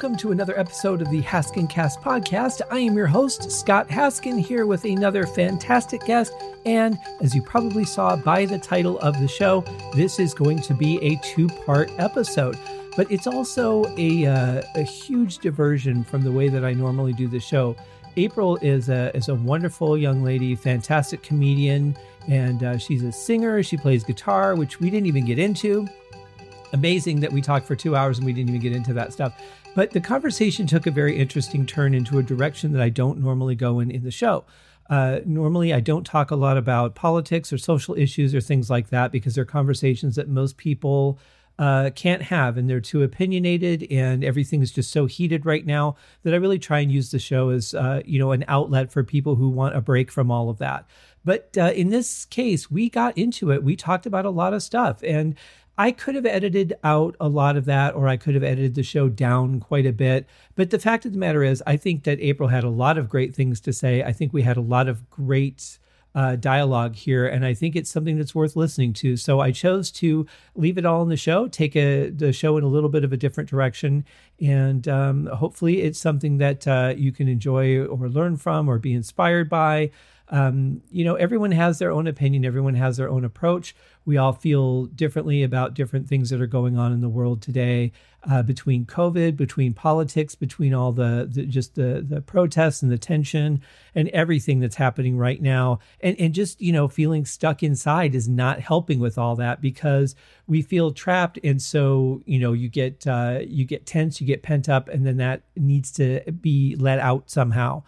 Welcome to another episode of the Haskincast podcast. I am your host, Scott Haskin, here with another fantastic guest. And as you probably saw by the title of the show, this is going to be a two part episode. But it's also a, uh, a huge diversion from the way that I normally do the show. April is a, is a wonderful young lady, fantastic comedian, and uh, she's a singer. She plays guitar, which we didn't even get into amazing that we talked for two hours and we didn't even get into that stuff. But the conversation took a very interesting turn into a direction that I don't normally go in in the show. Uh, normally, I don't talk a lot about politics or social issues or things like that because they're conversations that most people uh, can't have, and they're too opinionated, and everything is just so heated right now that I really try and use the show as uh, you know an outlet for people who want a break from all of that. But uh, in this case, we got into it. We talked about a lot of stuff, and I could have edited out a lot of that, or I could have edited the show down quite a bit. But the fact of the matter is, I think that April had a lot of great things to say. I think we had a lot of great uh, dialogue here, and I think it's something that's worth listening to. So I chose to leave it all in the show, take a, the show in a little bit of a different direction, and um, hopefully it's something that uh, you can enjoy or learn from or be inspired by um, you know, everyone has their own opinion, everyone has their own approach. We all feel differently about different things that are going on in the world today, uh, between COVID, between politics, between all the, the, just the the protests and the tension and everything that's happening right now, and and just you know feeling stuck inside is not helping with all that because we feel trapped, and so you know you get uh, you get tense, you get pent up, and then that needs to be let out somehow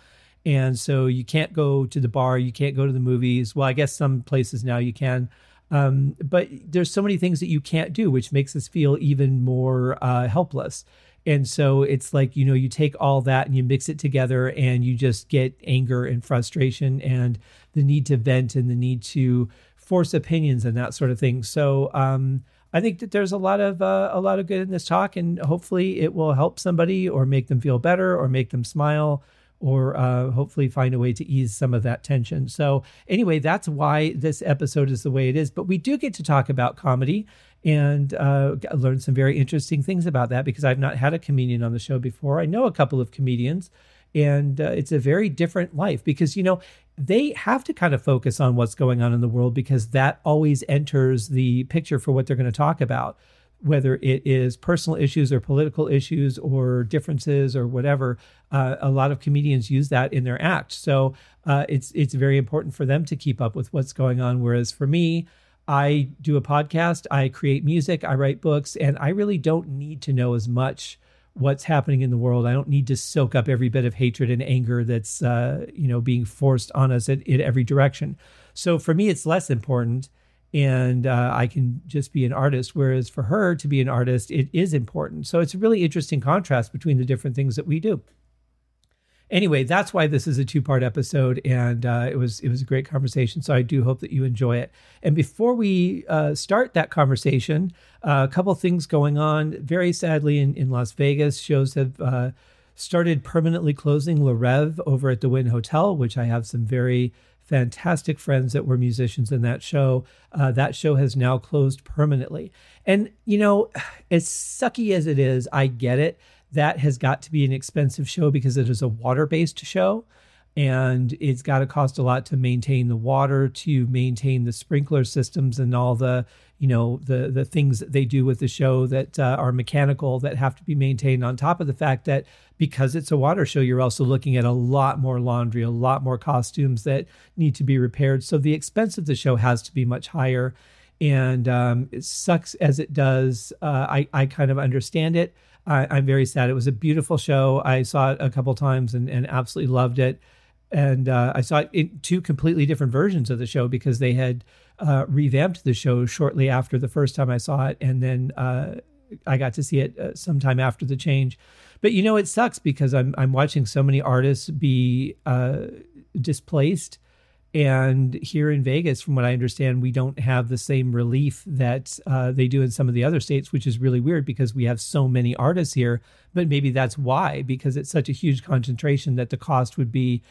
and so you can't go to the bar, you can't go to the movies. Well, I guess some places now you can, um, but there's so many things that you can't do, which makes us feel even more uh, helpless. And so it's like you know you take all that and you mix it together, and you just get anger and frustration and the need to vent and the need to force opinions and that sort of thing. So. Um, I think that there's a lot of uh, a lot of good in this talk, and hopefully it will help somebody or make them feel better or make them smile or uh, hopefully find a way to ease some of that tension. So, anyway, that's why this episode is the way it is. But we do get to talk about comedy and uh, learn some very interesting things about that because I've not had a comedian on the show before. I know a couple of comedians, and uh, it's a very different life because, you know, they have to kind of focus on what's going on in the world because that always enters the picture for what they're going to talk about whether it is personal issues or political issues or differences or whatever, uh, a lot of comedians use that in their act. So uh, it's it's very important for them to keep up with what's going on. Whereas for me, I do a podcast, I create music, I write books, and I really don't need to know as much what's happening in the world. I don't need to soak up every bit of hatred and anger that's uh, you know being forced on us in, in every direction. So for me, it's less important and uh, I can just be an artist. Whereas for her to be an artist, it is important. So it's a really interesting contrast between the different things that we do. Anyway, that's why this is a two-part episode, and uh, it was it was a great conversation. So I do hope that you enjoy it. And before we uh, start that conversation, uh, a couple things going on. Very sadly, in, in Las Vegas, shows have uh, started permanently closing Le Rêve over at the Wynn Hotel, which I have some very fantastic friends that were musicians in that show. Uh, that show has now closed permanently. And, you know, as sucky as it is, I get it. That has got to be an expensive show because it is a water based show and it's got to cost a lot to maintain the water to maintain the sprinkler systems and all the you know the the things that they do with the show that uh, are mechanical that have to be maintained on top of the fact that because it's a water show you're also looking at a lot more laundry a lot more costumes that need to be repaired. So the expense of the show has to be much higher. And um, it sucks as it does uh, I, I kind of understand it. I, am very sad. It was a beautiful show. I saw it a couple times and, and absolutely loved it. And uh, I saw it in two completely different versions of the show because they had uh, revamped the show shortly after the first time I saw it, and then uh, I got to see it uh, sometime after the change. But you know, it sucks because I'm I'm watching so many artists be uh, displaced, and here in Vegas, from what I understand, we don't have the same relief that uh, they do in some of the other states, which is really weird because we have so many artists here. But maybe that's why, because it's such a huge concentration that the cost would be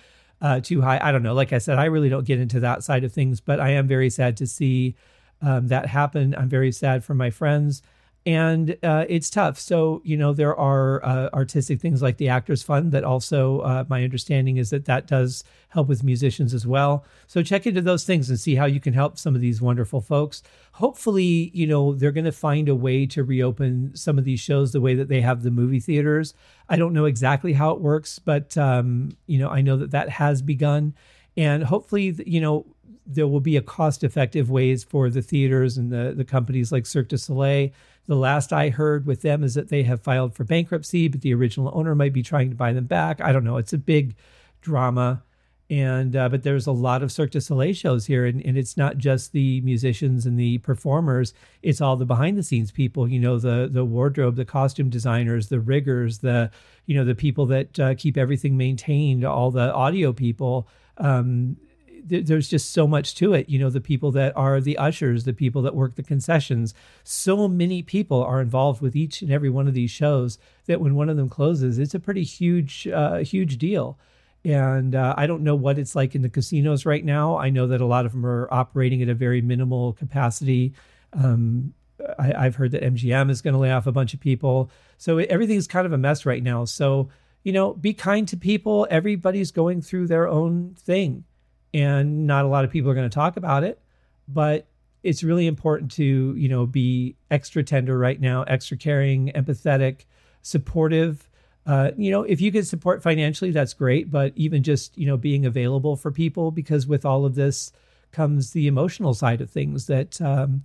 uh, too high. I don't know. Like I said, I really don't get into that side of things, but I am very sad to see um, that happen. I'm very sad for my friends. And uh, it's tough. So you know there are uh, artistic things like the Actors Fund that also uh, my understanding is that that does help with musicians as well. So check into those things and see how you can help some of these wonderful folks. Hopefully, you know they're going to find a way to reopen some of these shows the way that they have the movie theaters. I don't know exactly how it works, but um, you know I know that that has begun, and hopefully you know there will be a cost effective ways for the theaters and the, the companies like Cirque du Soleil the last I heard with them is that they have filed for bankruptcy, but the original owner might be trying to buy them back. I don't know. It's a big drama. And uh, but there's a lot of Cirque du Soleil shows here, and, and it's not just the musicians and the performers; it's all the behind the scenes people. You know, the the wardrobe, the costume designers, the riggers, the you know the people that uh, keep everything maintained, all the audio people. Um, there's just so much to it. You know, the people that are the ushers, the people that work the concessions. So many people are involved with each and every one of these shows that when one of them closes, it's a pretty huge, uh, huge deal. And uh, I don't know what it's like in the casinos right now. I know that a lot of them are operating at a very minimal capacity. Um, I, have heard that MGM is going to lay off a bunch of people. So everything's kind of a mess right now. So, you know, be kind to people. Everybody's going through their own thing and not a lot of people are going to talk about it but it's really important to you know be extra tender right now extra caring empathetic supportive. Uh, you know if you can support financially that's great but even just you know being available for people because with all of this comes the emotional side of things that um,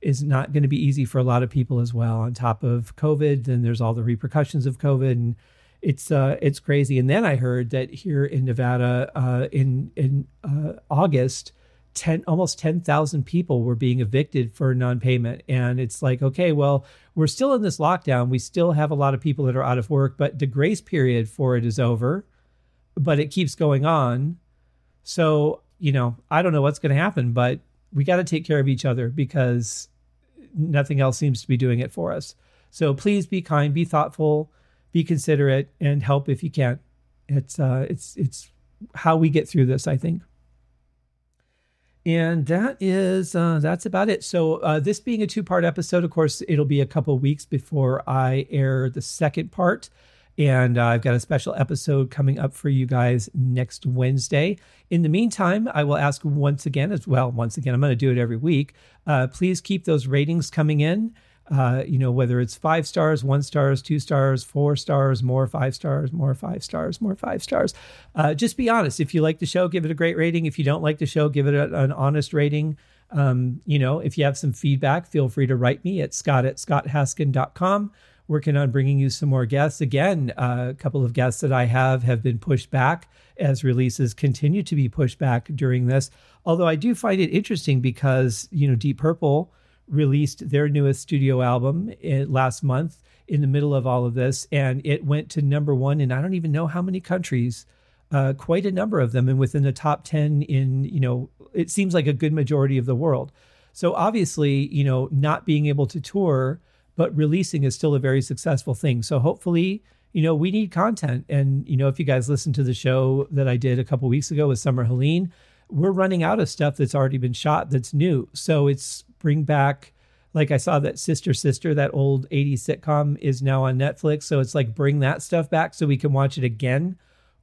is not going to be easy for a lot of people as well. On top of covid then there's all the repercussions of covid and it's uh, it's crazy. And then I heard that here in Nevada, uh, in in uh, August, ten almost ten thousand people were being evicted for non-payment. And it's like, okay, well, we're still in this lockdown. We still have a lot of people that are out of work, but the grace period for it is over. But it keeps going on. So you know, I don't know what's going to happen, but we got to take care of each other because nothing else seems to be doing it for us. So please be kind, be thoughtful be considerate and help if you can. It's uh, it's it's how we get through this, I think. And that is uh, that's about it. So uh, this being a two part episode, of course, it'll be a couple weeks before I air the second part. And uh, I've got a special episode coming up for you guys next Wednesday. In the meantime, I will ask once again, as well, once again, I'm going to do it every week. Uh, please keep those ratings coming in. Uh, you know, whether it's five stars, one stars, two stars, four stars, more five stars, more five stars, more five stars. Uh, just be honest. If you like the show, give it a great rating. If you don't like the show, give it a, an honest rating. Um, you know, if you have some feedback, feel free to write me at scott at scotthaskin.com. Working on bringing you some more guests. Again, uh, a couple of guests that I have have been pushed back as releases continue to be pushed back during this. Although I do find it interesting because, you know, Deep Purple released their newest studio album eh, last month in the middle of all of this, and it went to number one in I don't even know how many countries, uh, quite a number of them, and within the top ten in you know it seems like a good majority of the world. So obviously, you know, not being able to tour but releasing is still a very successful thing. So hopefully, you know, we need content, and you know, if you guys listen to the show that I did a couple weeks ago with Summer Helene, we're running out of stuff that's already been shot that's new. So it's bring back like I saw that Sister Sister, that old 80s sitcom is now on Netflix. So it's like bring that stuff back so we can watch it again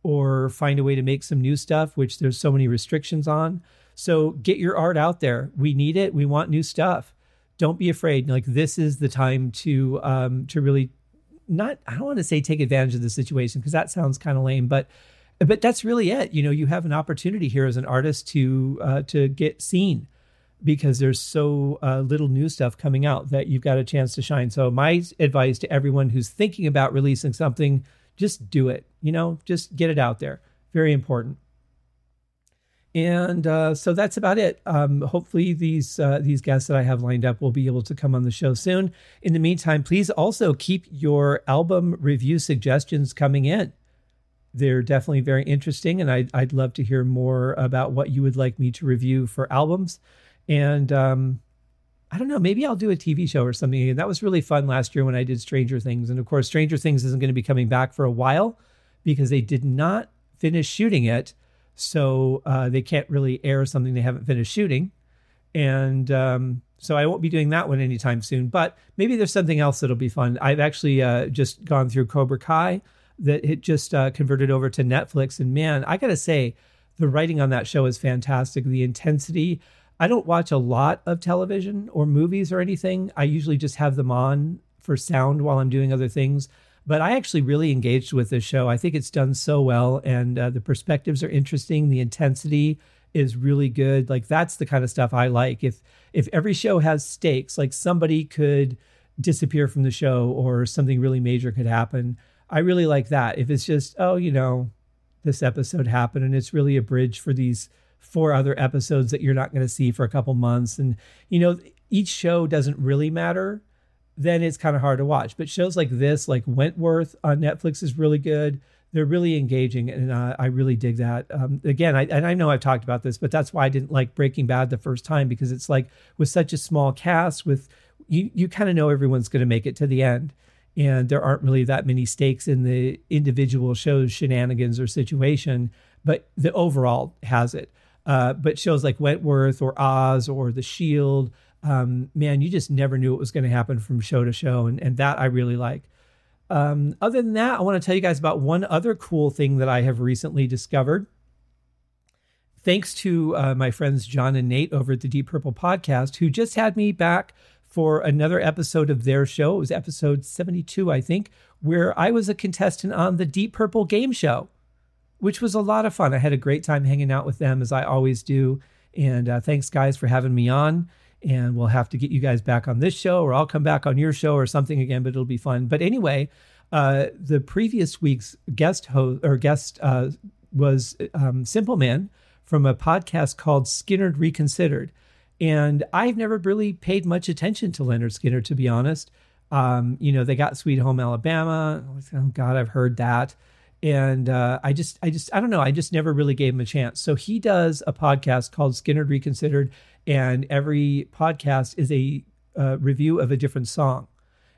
or find a way to make some new stuff, which there's so many restrictions on. So get your art out there. We need it. We want new stuff. Don't be afraid. Like this is the time to um to really not I don't want to say take advantage of the situation because that sounds kind of lame, but but that's really it. You know, you have an opportunity here as an artist to uh, to get seen because there's so uh, little new stuff coming out that you've got a chance to shine. So my advice to everyone who's thinking about releasing something, just do it. You know, just get it out there. Very important. And uh, so that's about it. Um, hopefully, these uh, these guests that I have lined up will be able to come on the show soon. In the meantime, please also keep your album review suggestions coming in. They're definitely very interesting, and I'd, I'd love to hear more about what you would like me to review for albums. And um, I don't know, maybe I'll do a TV show or something. That was really fun last year when I did Stranger Things. And of course, Stranger Things isn't going to be coming back for a while because they did not finish shooting it. So uh, they can't really air something they haven't finished shooting. And um, So I won't be doing that one anytime soon, but maybe there's something else that'll be fun. I've actually uh, just gone through Cobra Kai that it just uh, converted over to Netflix. And man, I got to say, the writing on that show is fantastic. The intensity. I don't watch a lot of television or movies or anything. I usually just have them on for sound while I'm doing other things. But I actually really engaged with this show. I think it's done so well, and uh, the perspectives are interesting. The intensity is really good. Like that's the kind of stuff I like. If if every show has stakes, like somebody could disappear from the show or something really major could happen. I really like that. If it's just, oh, you know, this episode happened and it's really a bridge for these four other episodes that you're not going to see for a couple months. And you know each show doesn't really matter then it's kind of hard to watch. But shows like this like wentworth on netflix is really good. They're really engaging and uh, i really dig that. Um, again I, and i know i've talked about this but that's why i didn't like breaking bad the first time because it's like with such a small cast with you you kind of know everyone's going to make it to the end. And there aren't really that many stakes in the individual show's shenanigans or situation, but the overall has it. Uh, but shows like Wentworth or Oz or The Shield, um, man, you just never knew what was going to happen from show to show, and and that I really like. Um, other than that, I want to tell you guys about one other cool thing that I have recently discovered. Thanks to uh, my friends John and Nate over at the Deep Purple podcast, who just had me back for another episode of their show. It was episode 72, I think, where I was a contestant on the Deep Purple game show, which was a lot of fun. I had a great time hanging out with them, as I always do. And uh, thanks, guys, for having me on. And we'll have to get you guys back on this show, or I'll come back on your show or something again, but it'll be fun. But anyway, uh, the previous week's guest host or guest uh, was um, Simple Man from a podcast called Skynyrd Reconsidered. And I've never really paid much attention to Lynyrd Skynyrd, to be honest. Um, you know, they got Sweet Home Alabama. Oh God, I've heard that. And uh, I just, I just, I don't know. I just never really gave him a chance. So he does a podcast called Skynyrd Reconsidered, and every podcast is a uh, review of a different song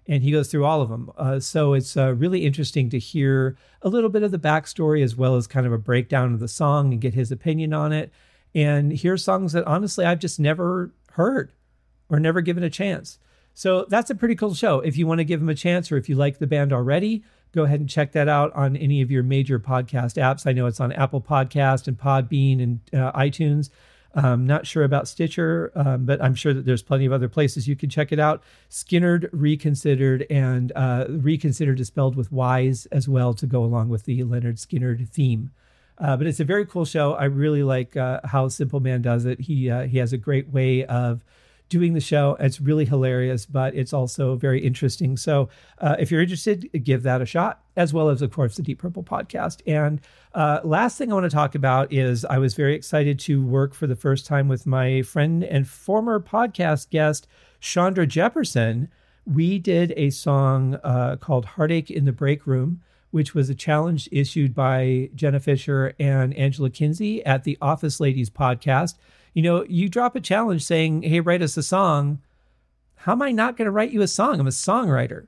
and he goes through all of them. Uh, so it's uh, really interesting to hear a little bit of the backstory as well as kind of a breakdown of the song and get his opinion on it and hear songs that honestly I've just never heard or never given a chance. So that's a pretty cool show. If you want to give him a chance or if you like the band already, go ahead and check that out on any of your major podcast apps. I know it's on Apple Podcast and Podbean and uh, iTunes. Um, not sure about Stitcher, um, but I'm sure that there's plenty of other places you can check it out. Skynyrd Reconsidered and uh, Reconsidered is spelled with Y's as well to go along with the Lynyrd Skynyrd theme. Uh, but it's a very cool show. I really like uh, how Simple Man does it. He uh, he has a great way of doing the show. It's really hilarious, but it's also very interesting. So uh, if you're interested, give that a shot, as well as of course the Deep Purple podcast. And uh, last thing I want to talk about is I was very excited to work for the first time with my friend and former podcast guest Chandra Jefferson. We did a song uh, called "Heartache in the Break Room." which was a challenge issued by Jenna Fischer and Angela Kinsey at the Office Ladies podcast. You know, you drop a challenge saying, Hey, write us a song. How am I not going to write you a song? I'm a songwriter.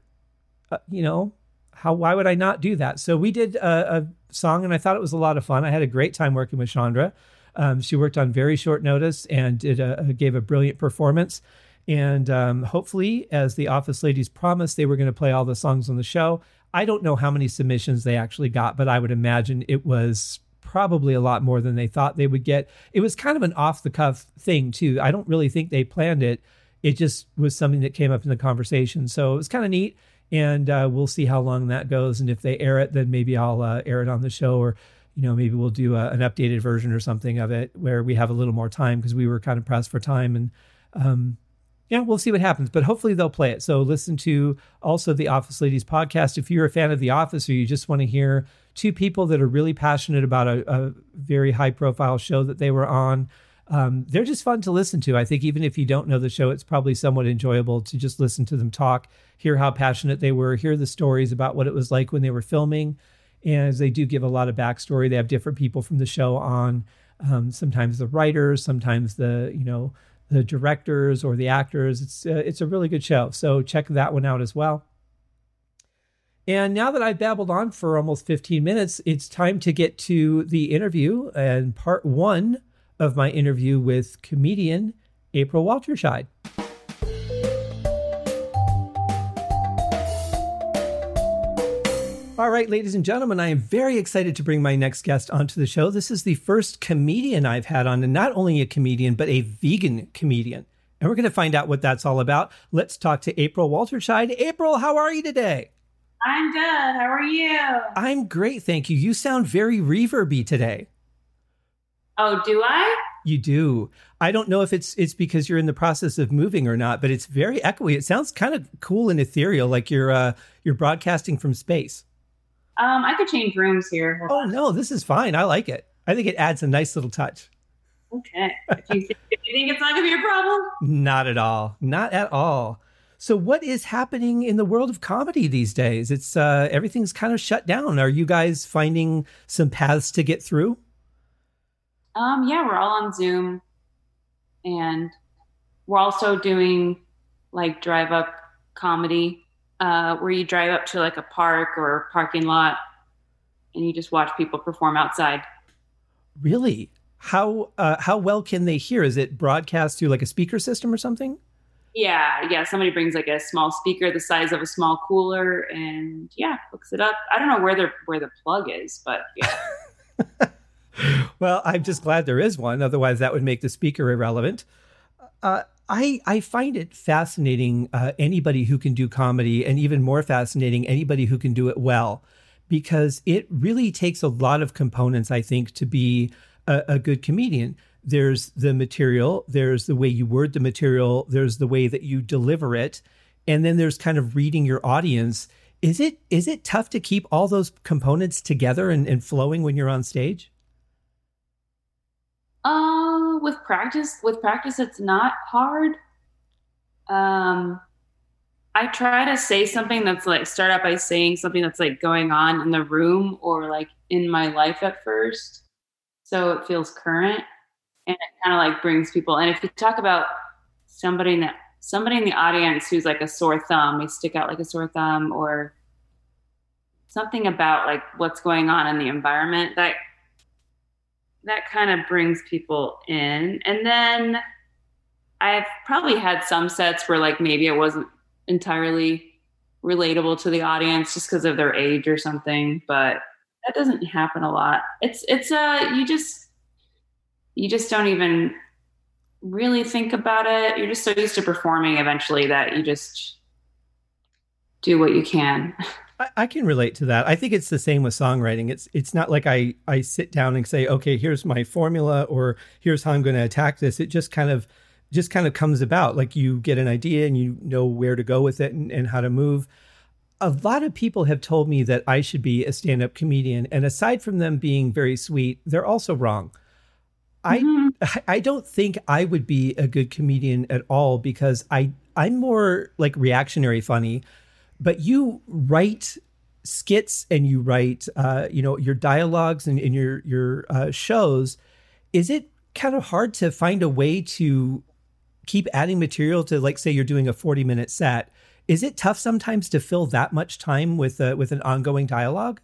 Uh, you know, how, why would I not do that? So we did a, a, song and I thought it was a lot of fun. I had a great time working with Chandra. Um, she worked on very short notice and did a, gave a brilliant performance. And um, hopefully, as the Office Ladies promised, they were going to play all the songs on the show. I don't know how many submissions they actually got, but I would imagine it was probably a lot more than they thought they would get. It was kind of an off the cuff thing, too. I don't really think they planned it. It just was something that came up in the conversation. So it was kind of neat. And uh, we'll see how long that goes. And if they air it, then maybe I'll uh, air it on the show or you know maybe we'll do a, an updated version or something of it where we have a little more time because we were kind of pressed for time and um, yeah, we'll see what happens, but hopefully they'll play it. So listen to also the Office Ladies podcast. If you're a fan of The Office or you just want to hear two people that are really passionate about a, a very high profile show that they were on, um, they're just fun to listen to. I think even if you don't know the show, it's probably somewhat enjoyable to just listen to them talk, hear how passionate they were, hear the stories about what it was like when they were filming. And they do give a lot of backstory. They have different people from the show on, um, sometimes the writers, sometimes the, you know, the directors or the actors. It's uh, it's a really good show. So check that one out as well. And now that I've babbled on for almost 15 minutes, it's time to get to the interview and part one of my interview with comedian April Walterscheid. All right, ladies and gentlemen, I am very excited to bring my next guest onto the show. This is the first comedian I've had on, and not only a comedian, but a vegan comedian. And we're going to find out what that's all about. Let's talk to April Walterscheid. April, how are you today? I'm good. How are you? I'm great, thank you. You sound very reverby today. Oh, do I? You do. I don't know if it's it's because you're in the process of moving or not, but it's very echoey. It sounds kind of cool and ethereal, like you're uh, you're broadcasting from space. Um, I could change rooms here. Oh no, this is fine. I like it. I think it adds a nice little touch. Okay. If you, if you think it's not going to be a problem, not at all. Not at all. So, what is happening in the world of comedy these days? It's uh, everything's kind of shut down. Are you guys finding some paths to get through? Um, yeah, we're all on Zoom, and we're also doing like drive up comedy, uh, where you drive up to like a park or a parking lot, and you just watch people perform outside. Really? How uh, how well can they hear? Is it broadcast through like a speaker system or something? Yeah, yeah. Somebody brings like a small speaker the size of a small cooler, and yeah, hooks it up. I don't know where the where the plug is, but yeah. well, I'm just glad there is one. Otherwise, that would make the speaker irrelevant. Uh, I I find it fascinating uh, anybody who can do comedy, and even more fascinating anybody who can do it well, because it really takes a lot of components. I think to be a, a good comedian. There's the material, there's the way you word the material, there's the way that you deliver it, and then there's kind of reading your audience. Is it is it tough to keep all those components together and, and flowing when you're on stage? Uh, with practice, with practice, it's not hard. Um, I try to say something that's like start out by saying something that's like going on in the room or like in my life at first, so it feels current and it kind of like brings people. And if you talk about somebody in the somebody in the audience who's like a sore thumb, they stick out like a sore thumb, or something about like what's going on in the environment that that kind of brings people in. And then I've probably had some sets where like maybe it wasn't entirely relatable to the audience just because of their age or something, but that doesn't happen a lot. It's it's uh you just you just don't even really think about it. You're just so used to performing eventually that you just do what you can. I, I can relate to that. I think it's the same with songwriting. It's it's not like I I sit down and say, okay, here's my formula or here's how I'm going to attack this. It just kind of just kind of comes about. Like you get an idea and you know where to go with it and, and how to move. A lot of people have told me that I should be a stand-up comedian, and aside from them being very sweet, they're also wrong. Mm-hmm. I I don't think I would be a good comedian at all because I I'm more like reactionary funny. But you write skits and you write uh, you know your dialogues and in your your uh, shows. Is it kind of hard to find a way to keep adding material to like say you're doing a 40 minute set? Is it tough sometimes to fill that much time with uh, with an ongoing dialogue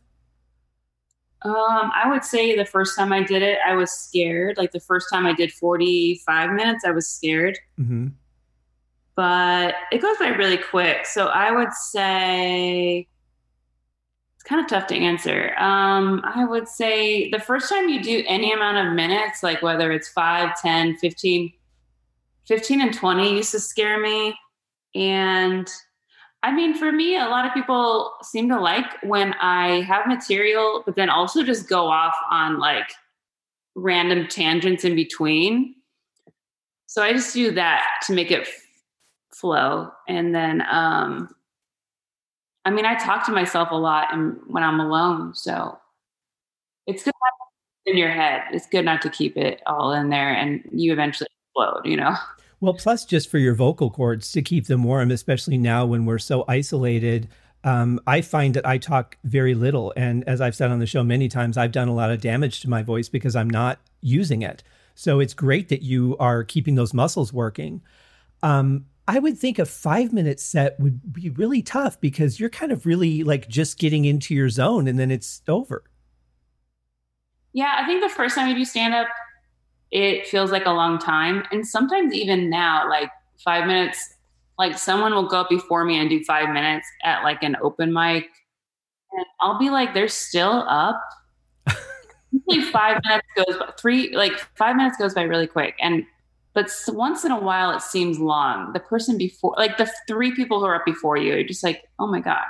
um, I would say the first time I did it, I was scared. Like the first time I did 45 minutes, I was scared. Mm-hmm but it goes by really quick. So I would say it's kind of tough to answer. Um, I would say the first time you do any amount of minutes, like whether it's 5, 10, 15, 15 and 20 used to scare me. And I mean, for me, a lot of people seem to like when I have material, but then also just go off on like random tangents in between. So I just do that to make it flow. And then, um, I mean, I talk to myself a lot and when I'm alone. So it's good in your head. It's good not to keep it all in there and you eventually explode, you know? Well, plus just for your vocal cords to keep them warm, especially now when we're so isolated. Um, I find that I talk very little. And as I've said on the show many times, I've done a lot of damage to my voice because I'm not using it. So it's great that you are keeping those muscles working. Um, I would think a five minute set would be really tough because you're kind of really like just getting into your zone and then it's over. Yeah, I think the first time you do stand up, it feels like a long time. And sometimes even now, like five minutes, like someone will go up before me and do five minutes at like an open mic. and I'll be like, they're still up. Usually five minutes goes by, three like five minutes goes by really quick, and but once in a while it seems long. The person before, like the three people who are up before you, you're just like, oh my gosh,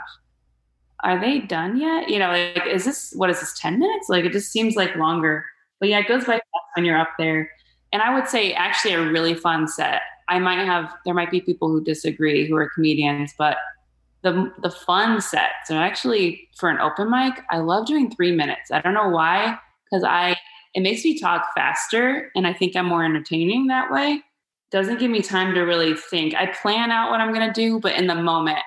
are they done yet? You know, like is this what is this ten minutes? Like it just seems like longer. But yeah, it goes by when you're up there. And I would say actually a really fun set. I might have there might be people who disagree who are comedians, but the the fun sets are actually for an open mic. I love doing three minutes. I don't know why, because I it makes me talk faster, and I think I'm more entertaining that way. Doesn't give me time to really think. I plan out what I'm gonna do, but in the moment,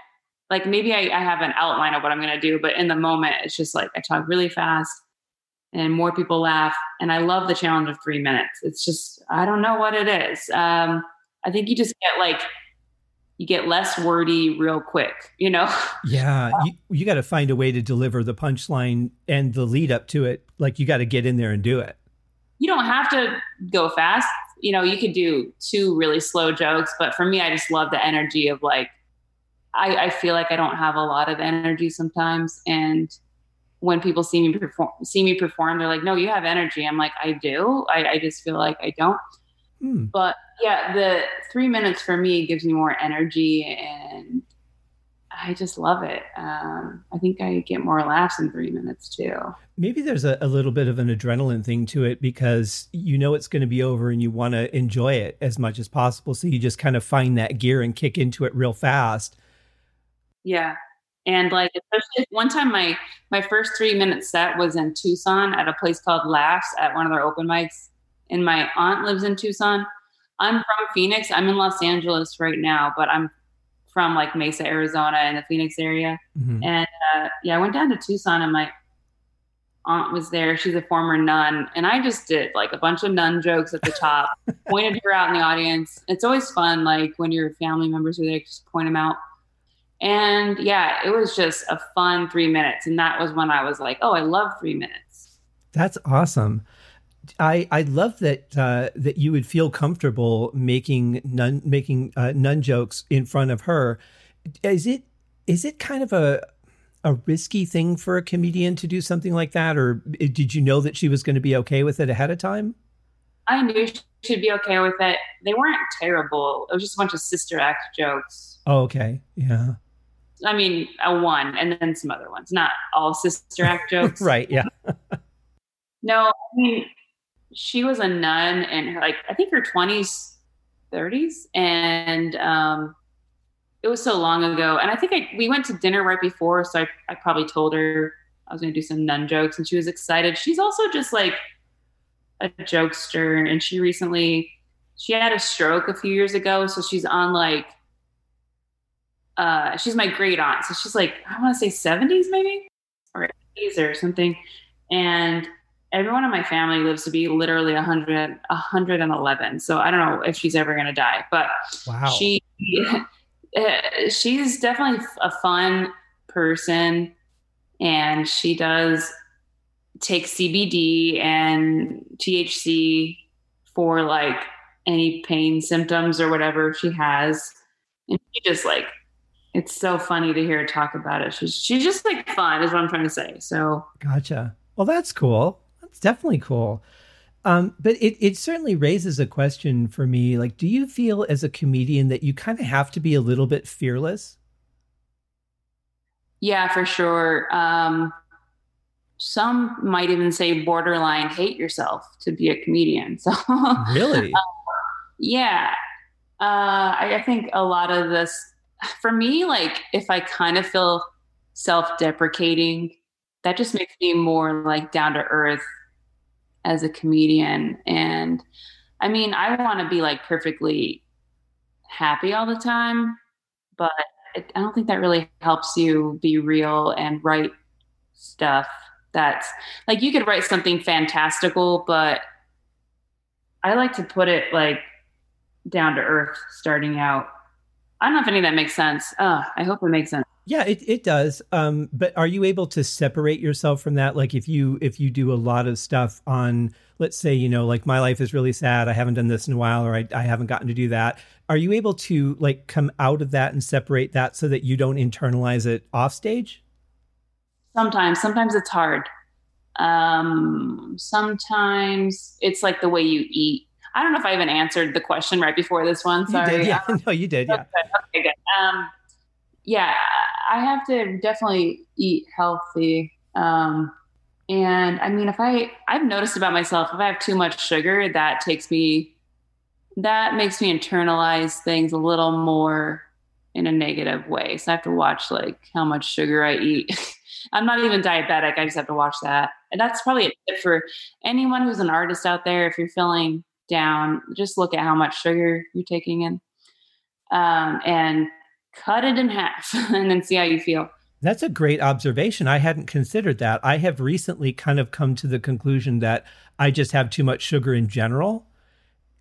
like maybe I, I have an outline of what I'm gonna do, but in the moment, it's just like I talk really fast and more people laugh. And I love the challenge of three minutes. It's just, I don't know what it is. Um, I think you just get like, you get less wordy real quick, you know? Yeah. You, you got to find a way to deliver the punchline and the lead up to it. Like you got to get in there and do it. You don't have to go fast. You know, you could do two really slow jokes, but for me, I just love the energy of like, I, I feel like I don't have a lot of energy sometimes. And when people see me perform, see me perform, they're like, "No, you have energy." I'm like, "I do. I, I just feel like I don't." Hmm. But yeah, the three minutes for me gives me more energy, and I just love it. Um, I think I get more laughs in three minutes too. Maybe there's a, a little bit of an adrenaline thing to it because you know it's going to be over and you want to enjoy it as much as possible. So you just kind of find that gear and kick into it real fast. Yeah, and like especially one time my my first three minute set was in Tucson at a place called Laughs at one of their open mics. And my aunt lives in Tucson. I'm from Phoenix. I'm in Los Angeles right now, but I'm from like Mesa, Arizona, in the Phoenix area. Mm-hmm. And uh, yeah, I went down to Tucson, and my aunt was there. She's a former nun, and I just did like a bunch of nun jokes at the top, pointed her out in the audience. It's always fun, like when your family members are there, just point them out. And yeah, it was just a fun three minutes. And that was when I was like, oh, I love three minutes. That's awesome. I, I love that uh, that you would feel comfortable making nun making uh, nun jokes in front of her. Is it is it kind of a a risky thing for a comedian to do something like that, or did you know that she was going to be okay with it ahead of time? I knew she'd be okay with it. They weren't terrible. It was just a bunch of sister act jokes. Oh, okay, yeah. I mean, a one and then some other ones, not all sister act jokes. right. Yeah. no, I mean, she was a nun in her, like, I think her 20s, 30s. And um, it was so long ago. And I think I, we went to dinner right before. So I, I probably told her I was going to do some nun jokes and she was excited. She's also just like a jokester. And she recently, she had a stroke a few years ago. So she's on like, uh, she's my great aunt. So she's like, I want to say 70s maybe or 80s or something. And everyone in my family lives to be literally 100, 111. So I don't know if she's ever going to die, but wow. she, she's definitely a fun person and she does take CBD and THC for like any pain symptoms or whatever she has. And she just like it's so funny to hear her talk about it. She's she's just like fun, is what I'm trying to say. So gotcha. Well, that's cool. That's definitely cool. Um, but it it certainly raises a question for me. Like, do you feel as a comedian that you kind of have to be a little bit fearless? Yeah, for sure. Um, some might even say borderline hate yourself to be a comedian. So really, uh, yeah, uh, I, I think a lot of this for me, like if I kind of feel self deprecating, that just makes me more like down to earth as a comedian. And I mean, I want to be like perfectly happy all the time, but it, I don't think that really helps you be real and write stuff that's like you could write something fantastical, but I like to put it like down to earth starting out I don't know if any of that makes sense. Uh, I hope it makes sense. Yeah, it, it does. Um, but are you able to separate yourself from that? Like if you if you do a lot of stuff on, let's say, you know, like my life is really sad. I haven't done this in a while, or I, I haven't gotten to do that. Are you able to like come out of that and separate that so that you don't internalize it off stage? sometimes, sometimes it's hard. Um, sometimes it's like the way you eat. I don't know if I even answered the question right before this one. Sorry. You did, yeah, no, you did. Yeah. Okay, okay good. Um, yeah, I have to definitely eat healthy. Um, and I mean, if I, I've noticed about myself, if I have too much sugar, that takes me, that makes me internalize things a little more in a negative way. So I have to watch like how much sugar I eat. I'm not even diabetic. I just have to watch that. And that's probably a tip for anyone who's an artist out there. If you're feeling down, just look at how much sugar you're taking in um, and cut it in half and then see how you feel. That's a great observation. I hadn't considered that. I have recently kind of come to the conclusion that I just have too much sugar in general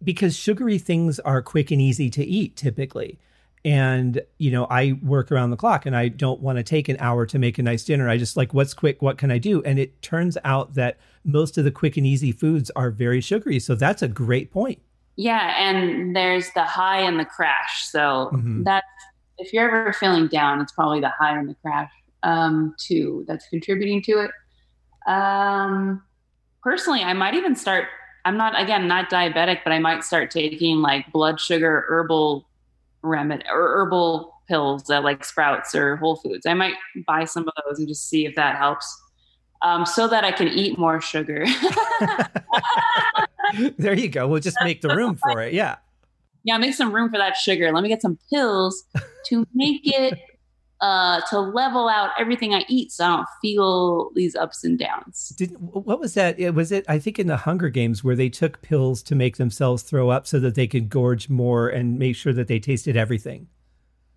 because sugary things are quick and easy to eat typically and you know i work around the clock and i don't want to take an hour to make a nice dinner. I just like what's quick? What can i do? And it turns out that most of the quick and easy foods are very sugary. So that's a great point. Yeah and there's the high and the crash. So mm-hmm. that's if you're ever feeling down it's probably the high and the crash um too that's contributing to it. Um personally i might even start i'm not again not diabetic but i might start taking like blood sugar herbal remedy or herbal pills at like Sprouts or Whole Foods. I might buy some of those and just see if that helps. Um, so that I can eat more sugar. there you go. We'll just make the room for it. Yeah. Yeah, make some room for that sugar. Let me get some pills to make it uh, to level out everything I eat so I don't feel these ups and downs. Did what was that? It was it I think in the Hunger Games where they took pills to make themselves throw up so that they could gorge more and make sure that they tasted everything.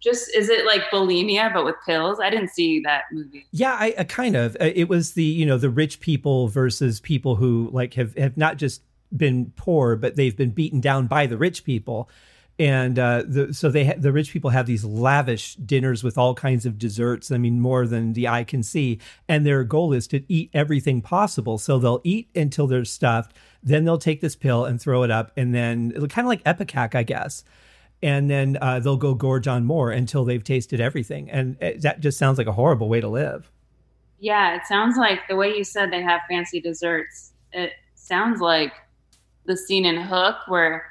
Just is it like bulimia but with pills? I didn't see that movie. Yeah, I, I kind of. Uh, it was the you know the rich people versus people who like have have not just been poor but they've been beaten down by the rich people and uh, the, so they ha- the rich people have these lavish dinners with all kinds of desserts. I mean, more than the eye can see. And their goal is to eat everything possible. So they'll eat until they're stuffed. Then they'll take this pill and throw it up, and then kind of like Ipecac, I guess. And then uh, they'll go gorge on more until they've tasted everything. And it, uh, that just sounds like a horrible way to live. Yeah, it sounds like the way you said they have fancy desserts. It sounds like the scene in Hook where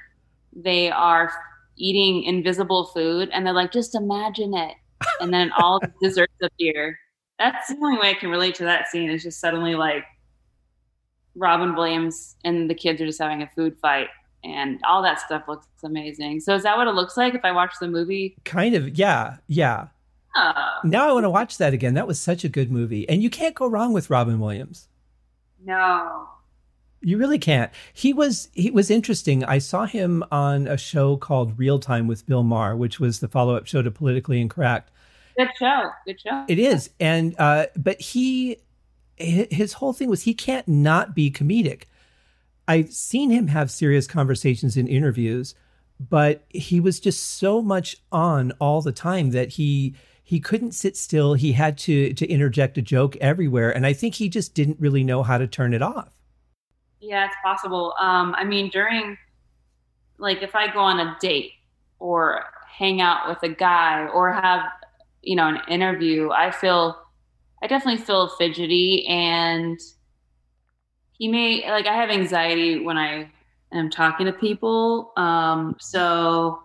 they are eating invisible food and they're like, just imagine it. And then all the desserts appear. That's the only way I can relate to that scene is just suddenly like Robin Williams and the kids are just having a food fight and all that stuff looks amazing. So is that what it looks like if I watch the movie? Kind of, yeah, yeah. Oh. Now I want to watch that again. That was such a good movie. And you can't go wrong with Robin Williams. No. You really can't. He was he was interesting. I saw him on a show called Real Time with Bill Maher, which was the follow up show to Politically Incorrect. Good show. Good show. It is, and uh, but he his whole thing was he can't not be comedic. I've seen him have serious conversations in interviews, but he was just so much on all the time that he he couldn't sit still. He had to to interject a joke everywhere, and I think he just didn't really know how to turn it off. Yeah, it's possible. Um, I mean, during like if I go on a date or hang out with a guy or have you know an interview, I feel I definitely feel fidgety and he may like I have anxiety when I am talking to people. Um, so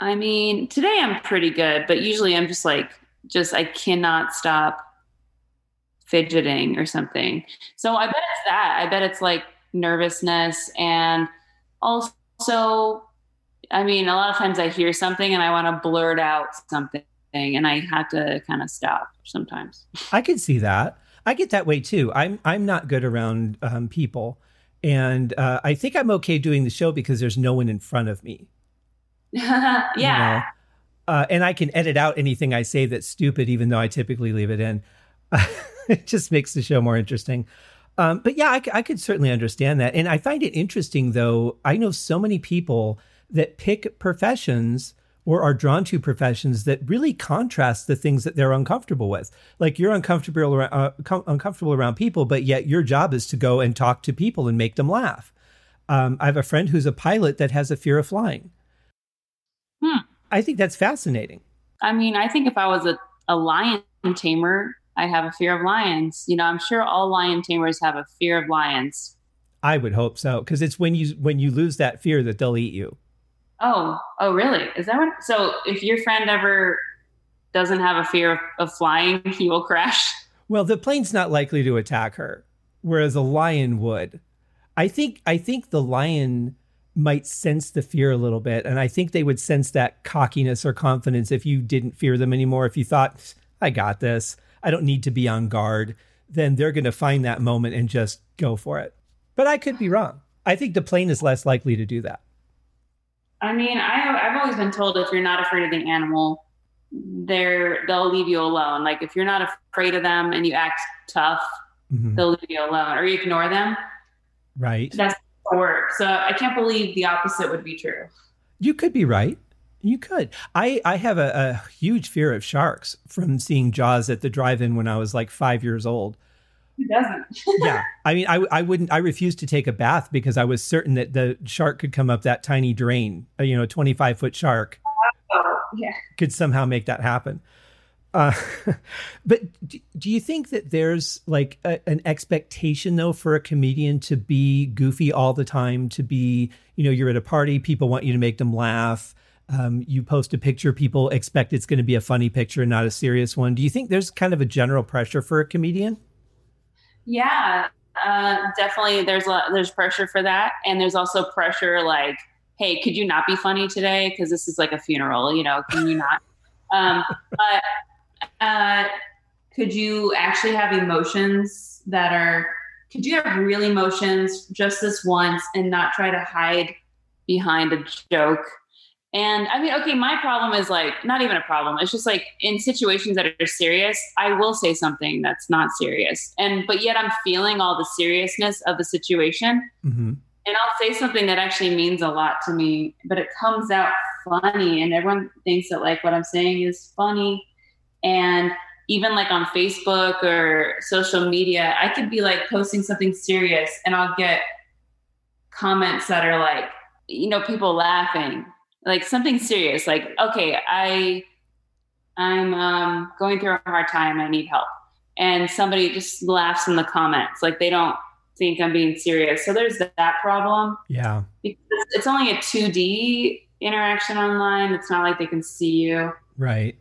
I mean, today I'm pretty good, but usually I'm just like just I cannot stop fidgeting or something. So I bet it's that. I bet it's like nervousness and also I mean, a lot of times I hear something and I want to blurt out something and I have to kind of stop sometimes. I could see that. I get that way too. I'm I'm not good around um, people, and uh, I think I'm okay doing the show because there's no one in front of me. yeah. You know? uh, and I can edit out anything I say that's stupid, even though I typically leave it in. it just makes the show more interesting. Um, but yeah, I, I could certainly understand that. And I find it interesting, though. I know so many people that pick professions or are drawn to professions that really contrast the things that they're uncomfortable with. Like you're uncomfortable around, uh, com- uncomfortable around people, but yet your job is to go and talk to people and make them laugh. Um, I have a friend who's a pilot that has a fear of flying. Hmm. I think that's fascinating. I mean, I think if I was a, a lion tamer, I have a fear of lions. You know, I'm sure all lion tamers have a fear of lions. I would hope so because it's when you when you lose that fear that they'll eat you. Oh, oh, really? Is that what? So, if your friend ever doesn't have a fear of, of flying, he will crash. Well, the plane's not likely to attack her, whereas a lion would. I think I think the lion might sense the fear a little bit, and I think they would sense that cockiness or confidence if you didn't fear them anymore. If you thought, "I got this," I don't need to be on guard, then they're going to find that moment and just go for it. But I could be wrong. I think the plane is less likely to do that. I mean, I, I've always been told if you're not afraid of the animal, they're they'll leave you alone. Like if you're not afraid of them and you act tough, mm-hmm. they'll leave you alone or you ignore them. Right. That's work. So I can't believe the opposite would be true. You could be right. You could. I, I have a, a huge fear of sharks from seeing Jaws at the drive-in when I was like five years old. Who doesn't? yeah. I mean, I, I wouldn't, I refused to take a bath because I was certain that the shark could come up that tiny drain, uh, you know, 25 foot shark oh, yeah. could somehow make that happen. Uh, but do you think that there's like a, an expectation though for a comedian to be goofy all the time, to be, you know, you're at a party, people want you to make them laugh um, you post a picture, people expect it's going to be a funny picture, and not a serious one. Do you think there's kind of a general pressure for a comedian? Yeah, uh, definitely. There's a, there's pressure for that, and there's also pressure like, hey, could you not be funny today? Because this is like a funeral, you know. Can you not? um, but uh, could you actually have emotions that are? Could you have real emotions just this once and not try to hide behind a joke? And I mean, okay, my problem is like not even a problem. It's just like in situations that are serious, I will say something that's not serious. And but yet I'm feeling all the seriousness of the situation. Mm-hmm. And I'll say something that actually means a lot to me, but it comes out funny and everyone thinks that like what I'm saying is funny. And even like on Facebook or social media, I could be like posting something serious and I'll get comments that are like, you know, people laughing like something serious like okay i i'm um, going through a hard time i need help. And somebody just laughs in the comments like they don't think i'm being serious. So there's that problem. Yeah. Because it's only a 2d interaction online it's not like they can see you. Right.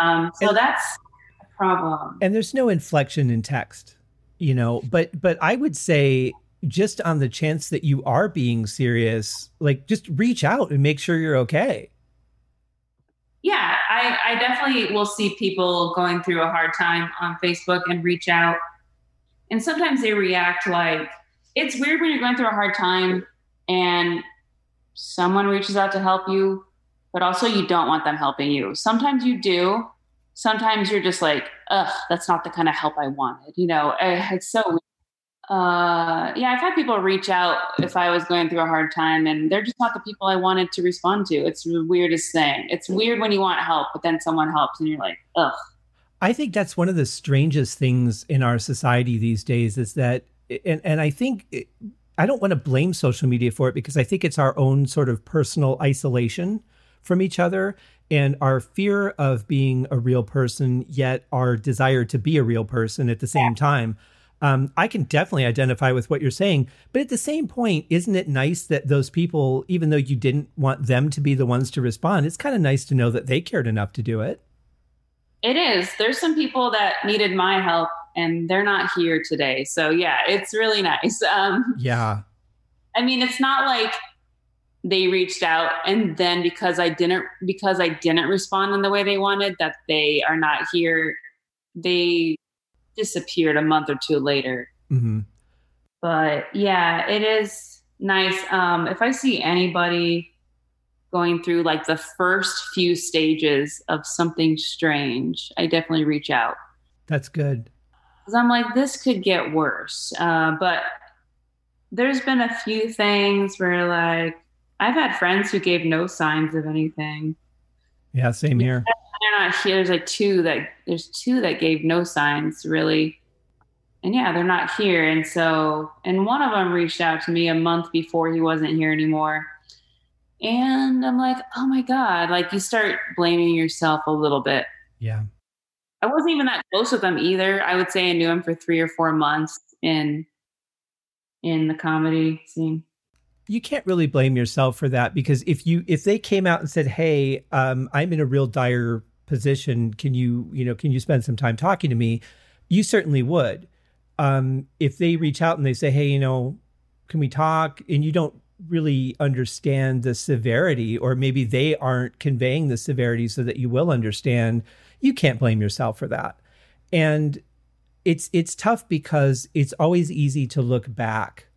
Um, so and, that's a problem. And there's no inflection in text you know but but i would say just on the chance that you are being serious, like just reach out and make sure you're okay. Yeah, I, I definitely will see people going through a hard time on Facebook and reach out. And sometimes they react like it's weird when you're going through a hard time and someone reaches out to help you, but also you don't want them helping you. Sometimes you do. Sometimes you're just like, ugh, that's not the kind of help I wanted. You know, eh, it's so weird uh, yeah, I've had people reach out if I was going through a hard time, and they're just not the people I wanted to respond to. It's the weirdest thing. It's weird when you want help, but then someone helps, and you're like, ugh. I think that's one of the strangest things in our society these days is that, and, and I think it, I don't want to blame social media for it because I think it's our own sort of personal isolation from each other and our fear of being a real person, yet our desire to be a real person at the same time um, I can definitely identify with what you're saying. But at the same point, isn't it nice that those people, even though you didn't want them to be the ones to respond, it's kind of nice to know that they cared enough to do it? It is. There's some people that needed my help and they're not here today. So yeah, it's really nice. Um, yeah. I mean, it's not like they reached out and then because I didn't because I didn't respond in the way they wanted that they are not here. They disappeared a month or two later. Mm-hmm. But yeah, it is nice. Um, if I see anybody going through like the first few stages of something strange, I definitely reach out. That's good. Because I'm like, this could get worse. Uh, but there's been a few things where like I've had friends who gave no signs of anything. Yeah, same here they're not here. There's like two that there's two that gave no signs really. And yeah, they're not here. And so, and one of them reached out to me a month before he wasn't here anymore. And I'm like, oh my God, like you start blaming yourself a little bit. Yeah. I wasn't even that close with them either. I would say I knew him for three or four months in in the comedy scene. You can't really blame yourself for that because if you if they came out and said, "Hey, um, I'm in a real dire position. Can you you know can you spend some time talking to me?" You certainly would. Um, if they reach out and they say, "Hey, you know, can we talk?" and you don't really understand the severity, or maybe they aren't conveying the severity so that you will understand, you can't blame yourself for that. And it's it's tough because it's always easy to look back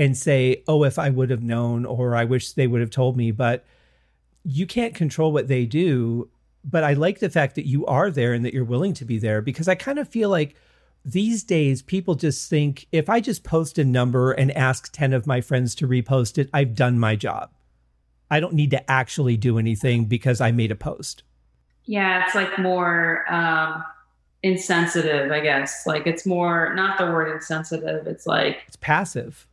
and say, "Oh, if I would have known," or "I wish they would have told me," but you can't control what they do. But I like the fact that you are there and that you're willing to be there because I kind of feel like these days people just think if I just post a number and ask 10 of my friends to repost it, I've done my job. I don't need to actually do anything because I made a post. Yeah, it's like more um, insensitive, I guess. Like it's more not the word insensitive. It's like it's passive.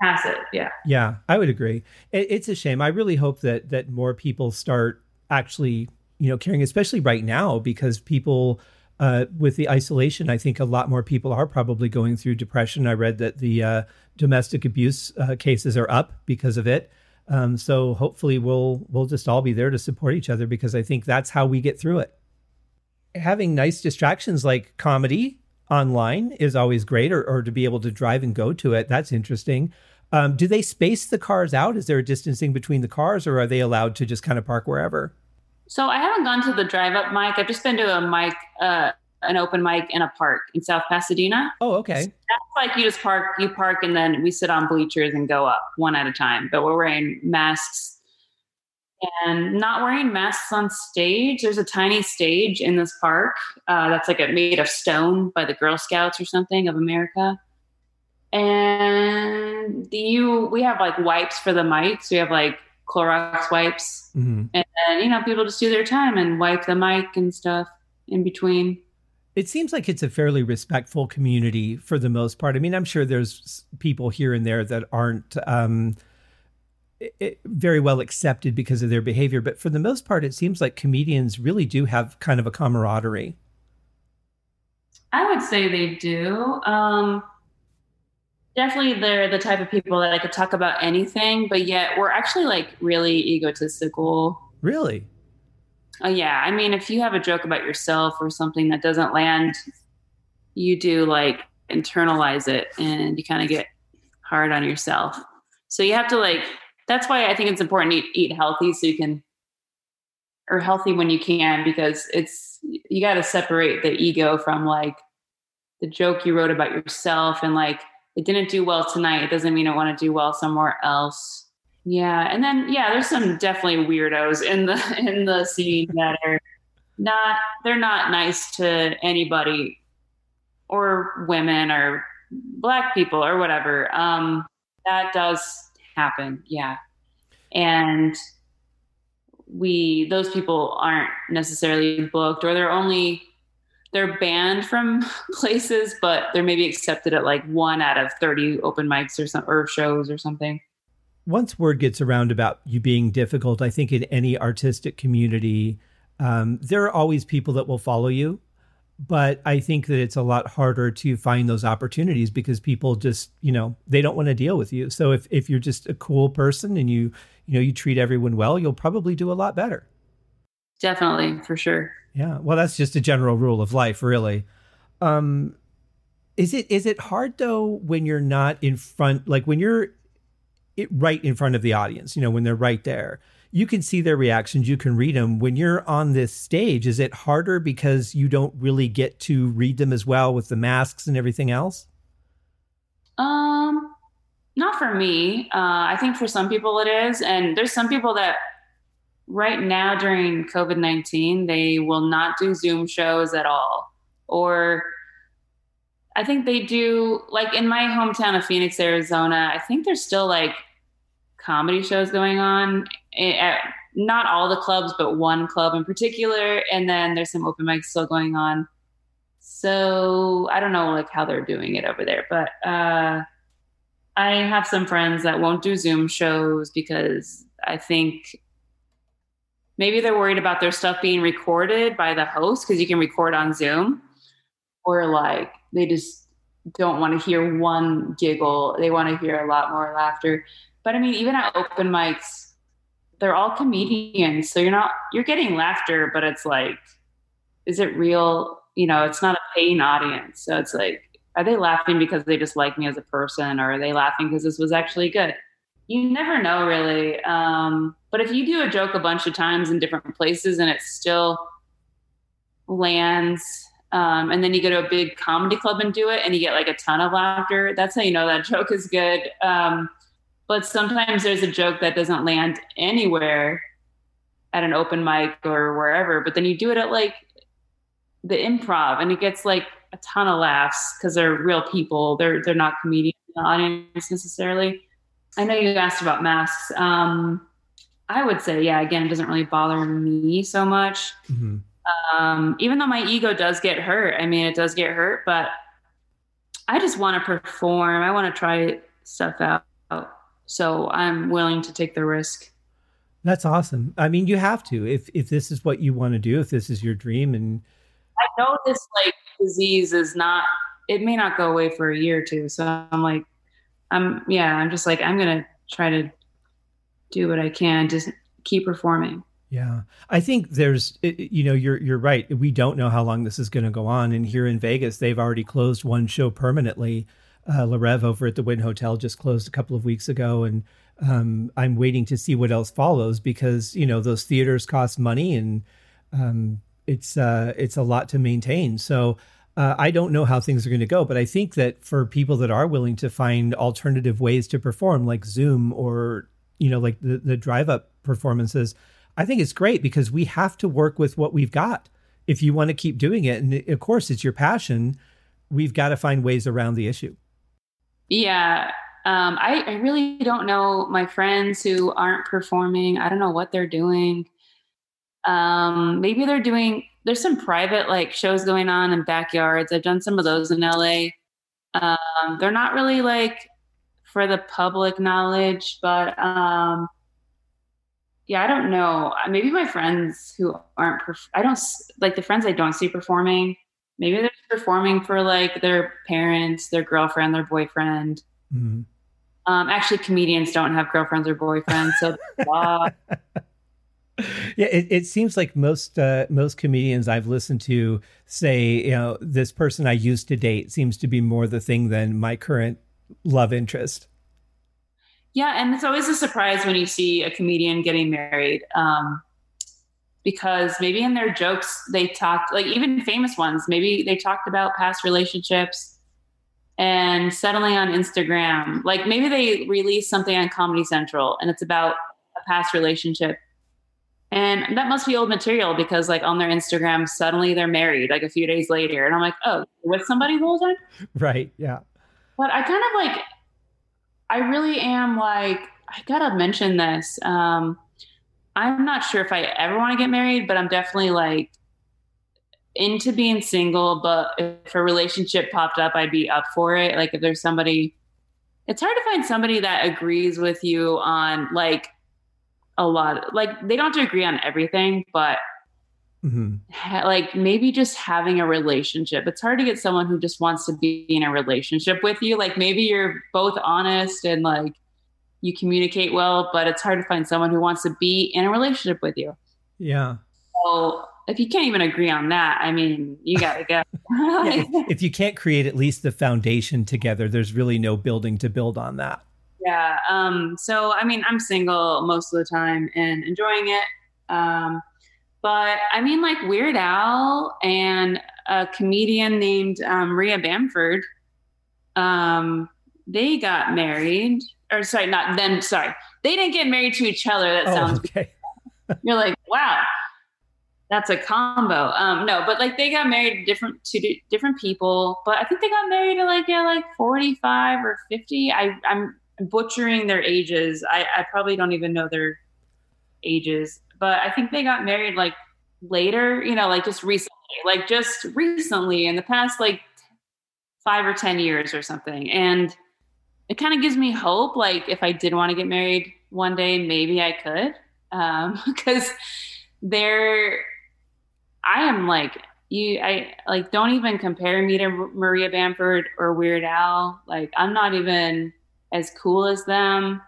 Passive, yeah. Yeah, I would agree. It, it's a shame. I really hope that that more people start actually, you know, caring, especially right now, because people uh, with the isolation, I think a lot more people are probably going through depression. I read that the uh, domestic abuse uh, cases are up because of it. Um, so hopefully we'll we'll just all be there to support each other because I think that's how we get through it. Having nice distractions like comedy online is always great, or, or to be able to drive and go to it. That's interesting. Um, do they space the cars out? Is there a distancing between the cars, or are they allowed to just kind of park wherever? So I haven't gone to the drive up mic. I've just been to a mic, uh, an open mic in a park in South Pasadena. Oh, okay. So that's like you just park, you park, and then we sit on bleachers and go up one at a time. But we're wearing masks and not wearing masks on stage. There's a tiny stage in this park uh, that's like a, made of stone by the Girl Scouts or something of America. And you, we have like wipes for the mics. We have like Clorox wipes, mm-hmm. and then you know people just do their time and wipe the mic and stuff in between. It seems like it's a fairly respectful community for the most part. I mean, I'm sure there's people here and there that aren't um, it, very well accepted because of their behavior, but for the most part, it seems like comedians really do have kind of a camaraderie. I would say they do. Um, definitely they're the type of people that I could talk about anything, but yet we're actually like really egotistical. Really? Oh yeah. I mean, if you have a joke about yourself or something that doesn't land, you do like internalize it and you kind of get hard on yourself. So you have to like that's why I think it's important to eat, healthy so you can or healthy when you can because it's you got to separate the ego from like the joke you wrote about yourself and like it didn't do well tonight, it doesn't mean it want to do well somewhere else. Yeah, and then yeah, there's some definitely weirdos in the in the scene that are not they're not nice to anybody or women or black people or whatever. Um, that does happen, yeah, and we those people aren't necessarily booked or they're only they're banned from places, but they're maybe accepted at like one out of 30 open mics or some or shows or something. Once word gets around about you being difficult, I think in any artistic community, um, there are always people that will follow you. But I think that it's a lot harder to find those opportunities because people just, you know, they don't want to deal with you. So if, if you're just a cool person and you, you know, you treat everyone well, you'll probably do a lot better. Definitely, for sure. Yeah. Well, that's just a general rule of life, really. Um, is it is it hard though when you're not in front, like when you're it, right in front of the audience? You know, when they're right there, you can see their reactions, you can read them. When you're on this stage, is it harder because you don't really get to read them as well with the masks and everything else? Um, not for me. Uh, I think for some people it is, and there's some people that right now during COVID 19, they will not do Zoom shows at all. Or I think they do, like in my hometown of Phoenix, Arizona, I think there's still like comedy shows going on at not all the clubs, but one club in particular. And then there's some open mics still going on. So I don't know like how they're doing it over there, but uh, I have some friends that won't do Zoom shows because I think maybe they're worried about their stuff being recorded by the host because you can record on Zoom, or like they just don't want to hear one giggle. They want to hear a lot more laughter. But I mean, even at open mics, they're all comedians. So you're not, you're getting laughter, but it's like, is it real? You know, it's not a paying audience. So it's like, are they laughing because they just like me as a person or are they laughing because this was actually good? You never know really. Um, but if you do a joke a bunch of times in different places and it still lands um, and then you go to a big comedy club and do it and you get like a ton of laughter that's how you know that joke is good um, but sometimes there's a joke that doesn't land anywhere at an open mic or wherever but then you do it at like the improv and it gets like a ton of laughs because they're real people they're they're not comedians in the audience necessarily i know you asked about masks um, i would say yeah again it doesn't really bother me so much mm-hmm um, even though my ego does get hurt. I mean, it does get hurt, but I just want to perform. I want to try stuff out. So I'm willing to take the risk. That's awesome. I mean, you have to if if this is what you want to do, if this is your dream and I know this like disease is not it may not go away for a year or two. So I'm like I'm yeah, I'm just like I'm going to try to do what I can to keep performing. Yeah, I think there's, you know, you're you're right. We don't know how long this is going to go on, and here in Vegas, they've already closed one show permanently. Uh, Le Rêve over at the Wynn Hotel just closed a couple of weeks ago, and um, I'm waiting to see what else follows because you know those theaters cost money, and um, it's uh, it's a lot to maintain. So uh, I don't know how things are going to go, but I think that for people that are willing to find alternative ways to perform, like Zoom or you know, like the the drive up performances I think it's great because we have to work with what we've got if you want to keep doing it. And of course, it's your passion. We've got to find ways around the issue. Yeah. Um, I, I really don't know my friends who aren't performing. I don't know what they're doing. Um, maybe they're doing, there's some private like shows going on in backyards. I've done some of those in LA. Um, they're not really like for the public knowledge, but um, yeah, I don't know. Maybe my friends who aren't, perf- I don't like the friends I don't see performing. Maybe they're performing for like their parents, their girlfriend, their boyfriend. Mm-hmm. Um, actually, comedians don't have girlfriends or boyfriends, so. yeah, it, it seems like most uh, most comedians I've listened to say, you know, this person I used to date seems to be more the thing than my current love interest. Yeah, and it's always a surprise when you see a comedian getting married. Um, because maybe in their jokes they talked like even famous ones, maybe they talked about past relationships and settling on Instagram. Like maybe they release something on Comedy Central and it's about a past relationship. And that must be old material because like on their Instagram, suddenly they're married like a few days later. And I'm like, oh, with somebody the whole time? Right. Yeah. But I kind of like I really am like, I gotta mention this. Um, I'm not sure if I ever want to get married, but I'm definitely like into being single. But if a relationship popped up, I'd be up for it. Like if there's somebody, it's hard to find somebody that agrees with you on like a lot. Like they don't have to agree on everything, but Mm-hmm. Ha- like maybe just having a relationship. It's hard to get someone who just wants to be in a relationship with you. Like maybe you're both honest and like you communicate well, but it's hard to find someone who wants to be in a relationship with you. Yeah. So if you can't even agree on that, I mean, you got to go. yeah, if you can't create at least the foundation together, there's really no building to build on that. Yeah. Um, so, I mean, I'm single most of the time and enjoying it. Um, but I mean, like Weird Al and a comedian named um, Maria Bamford, um, they got married. Or sorry, not them. Sorry, they didn't get married to each other. That oh, sounds okay. You're like, wow, that's a combo. Um, no, but like they got married to different to different people. But I think they got married at like yeah, like 45 or 50. I I'm butchering their ages. I, I probably don't even know their ages but I think they got married like later, you know, like just recently, like just recently in the past like five or 10 years or something. And it kind of gives me hope. Like if I did want to get married one day, maybe I could. Um, because they're I am like you I like don't even compare me to Maria Bamford or Weird Al. Like I'm not even as cool as them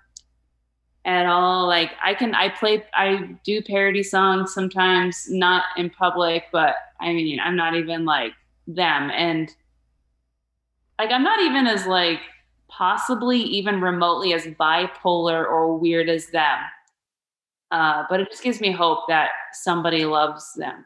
at all. Like I can I play I do parody songs sometimes, not in public, but I mean I'm not even like them and like I'm not even as like possibly even remotely as bipolar or weird as them. Uh, but it just gives me hope that somebody loves them.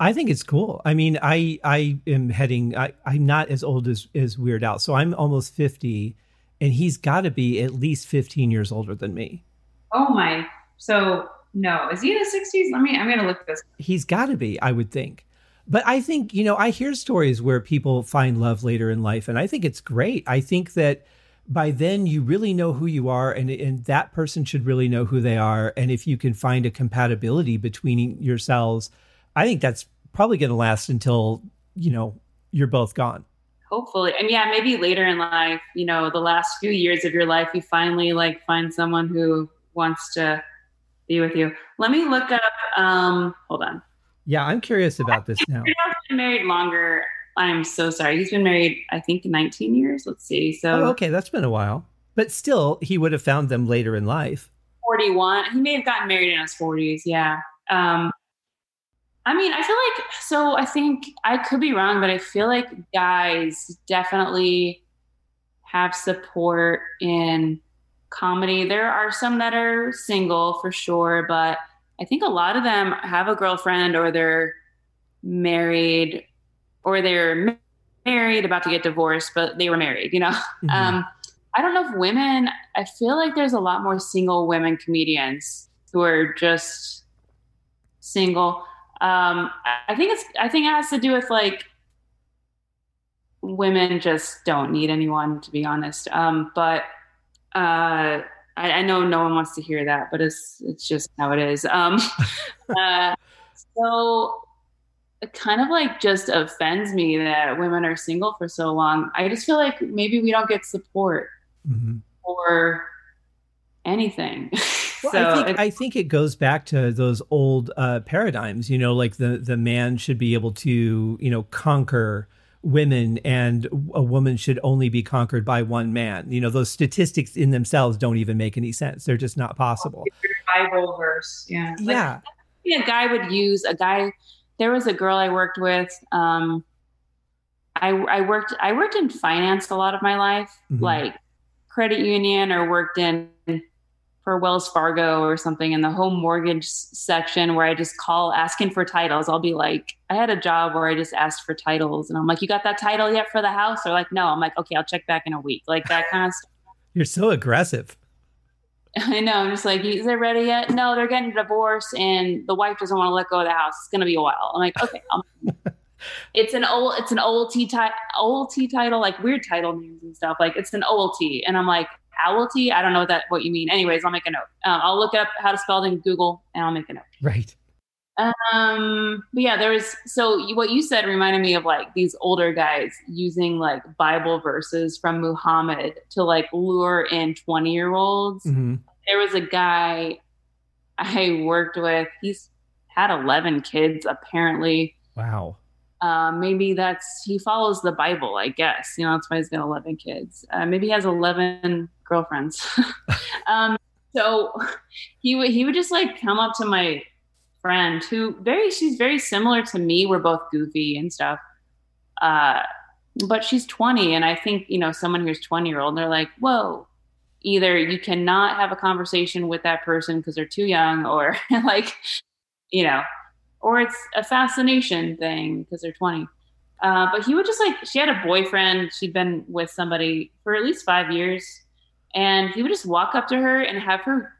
I think it's cool. I mean, I I am heading. I, I'm not as old as as Weird Al, so I'm almost fifty, and he's got to be at least fifteen years older than me. Oh my! So no, is he in the sixties? Let me. I'm gonna look this. He's got to be. I would think. But I think you know I hear stories where people find love later in life, and I think it's great. I think that by then you really know who you are and, and that person should really know who they are and if you can find a compatibility between yourselves I think that's probably going to last until, you know, you're both gone. Hopefully. And yeah, maybe later in life, you know, the last few years of your life, you finally like find someone who wants to be with you. Let me look up, um, hold on. Yeah, I'm curious about this now. He's been married longer. I'm so sorry. He's been married, I think, 19 years. Let's see. So, oh, okay, that's been a while. But still, he would have found them later in life. 41. He may have gotten married in his 40s. Yeah. Um, I mean, I feel like so. I think I could be wrong, but I feel like guys definitely have support in comedy. There are some that are single for sure, but I think a lot of them have a girlfriend or they're married or they're married, about to get divorced, but they were married, you know? Mm-hmm. Um, I don't know if women, I feel like there's a lot more single women comedians who are just single. Um, I think it's I think it has to do with like women just don't need anyone to be honest. Um, but uh, I, I, know no one wants to hear that, but it's it's just how it is. Um, uh, so it kind of like just offends me that women are single for so long. I just feel like maybe we don't get support mm-hmm. or anything. Well, so I think I think it goes back to those old uh, paradigms. You know, like the the man should be able to you know conquer women, and a woman should only be conquered by one man. You know, those statistics in themselves don't even make any sense. They're just not possible. Bible verse, yeah, yeah. Like, a guy would use a guy. There was a girl I worked with. Um, I, I worked I worked in finance a lot of my life, mm-hmm. like credit union, or worked in for Wells Fargo or something in the home mortgage section where I just call asking for titles. I'll be like, I had a job where I just asked for titles and I'm like, you got that title yet for the house? They're like, no. I'm like, okay, I'll check back in a week. Like that kind of stuff. You're so aggressive. I know. I'm just like, is it ready yet? No, they're getting a divorce and the wife doesn't want to let go of the house. It's going to be a while. I'm like, okay. it's an old, it's an OLT, ti- OLT title, like weird title names and stuff. Like it's an old OLT. And I'm like, owlty. I don't know what that what you mean. Anyways, I'll make a note. Um, I'll look up how to spell it in Google and I'll make a note. Right. Um, but yeah, there was so you, what you said reminded me of like these older guys using like Bible verses from Muhammad to like lure in 20 year olds. Mm-hmm. There was a guy I worked with, he's had 11 kids apparently. Wow. Uh, maybe that's he follows the Bible, I guess. You know, that's why he's got 11 kids. Uh, maybe he has 11 girlfriends. um, so he would he would just like come up to my friend who very she's very similar to me. We're both goofy and stuff. Uh, but she's 20, and I think you know someone who's 20 year old. They're like, whoa. Either you cannot have a conversation with that person because they're too young, or like, you know, or it's a fascination thing because they're 20. Uh, but he would just like, she had a boyfriend. She'd been with somebody for at least five years and he would just walk up to her and have her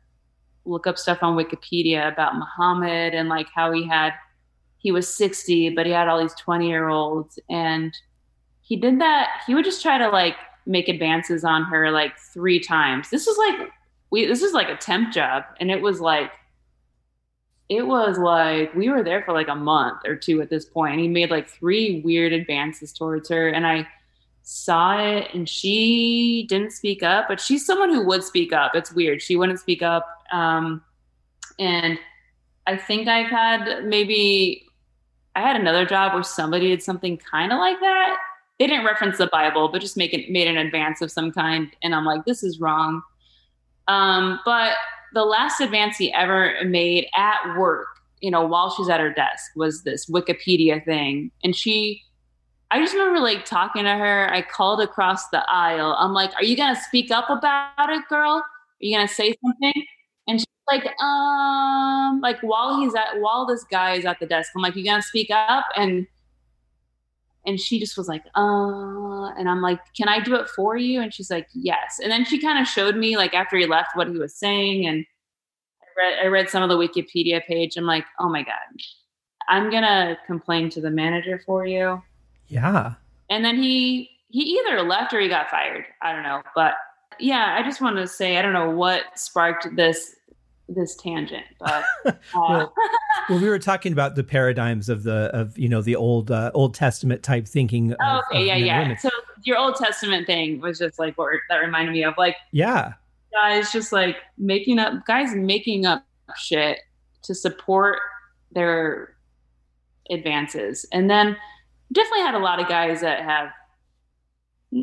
look up stuff on Wikipedia about Muhammad and like how he had he was 60 but he had all these 20 year olds and he did that he would just try to like make advances on her like three times this was like we this was like a temp job and it was like it was like we were there for like a month or two at this point he made like three weird advances towards her and i saw it and she didn't speak up, but she's someone who would speak up. It's weird. She wouldn't speak up. Um, and I think I've had maybe I had another job where somebody did something kind of like that. They didn't reference the Bible, but just make it made an advance of some kind, and I'm like, this is wrong. Um, but the last advance he ever made at work, you know, while she's at her desk, was this Wikipedia thing, and she. I just remember like talking to her. I called across the aisle. I'm like, "Are you gonna speak up about it, girl? Are you gonna say something?" And she's like, um, like while he's at while this guy is at the desk, I'm like, you gonna speak up? And and she just was like, uh, and I'm like, can I do it for you? And she's like, yes. And then she kind of showed me like after he left what he was saying, and I read I read some of the Wikipedia page. I'm like, oh my god, I'm gonna complain to the manager for you. Yeah. And then he he either left or he got fired. I don't know, but yeah, I just want to say I don't know what sparked this this tangent, but uh, well, well, we were talking about the paradigms of the of you know the old uh, Old Testament type thinking. Of, oh, okay, of, yeah, yeah. women. So your Old Testament thing was just like what that reminded me of, like Yeah, guys just like making up guys making up shit to support their advances, and then definitely had a lot of guys that have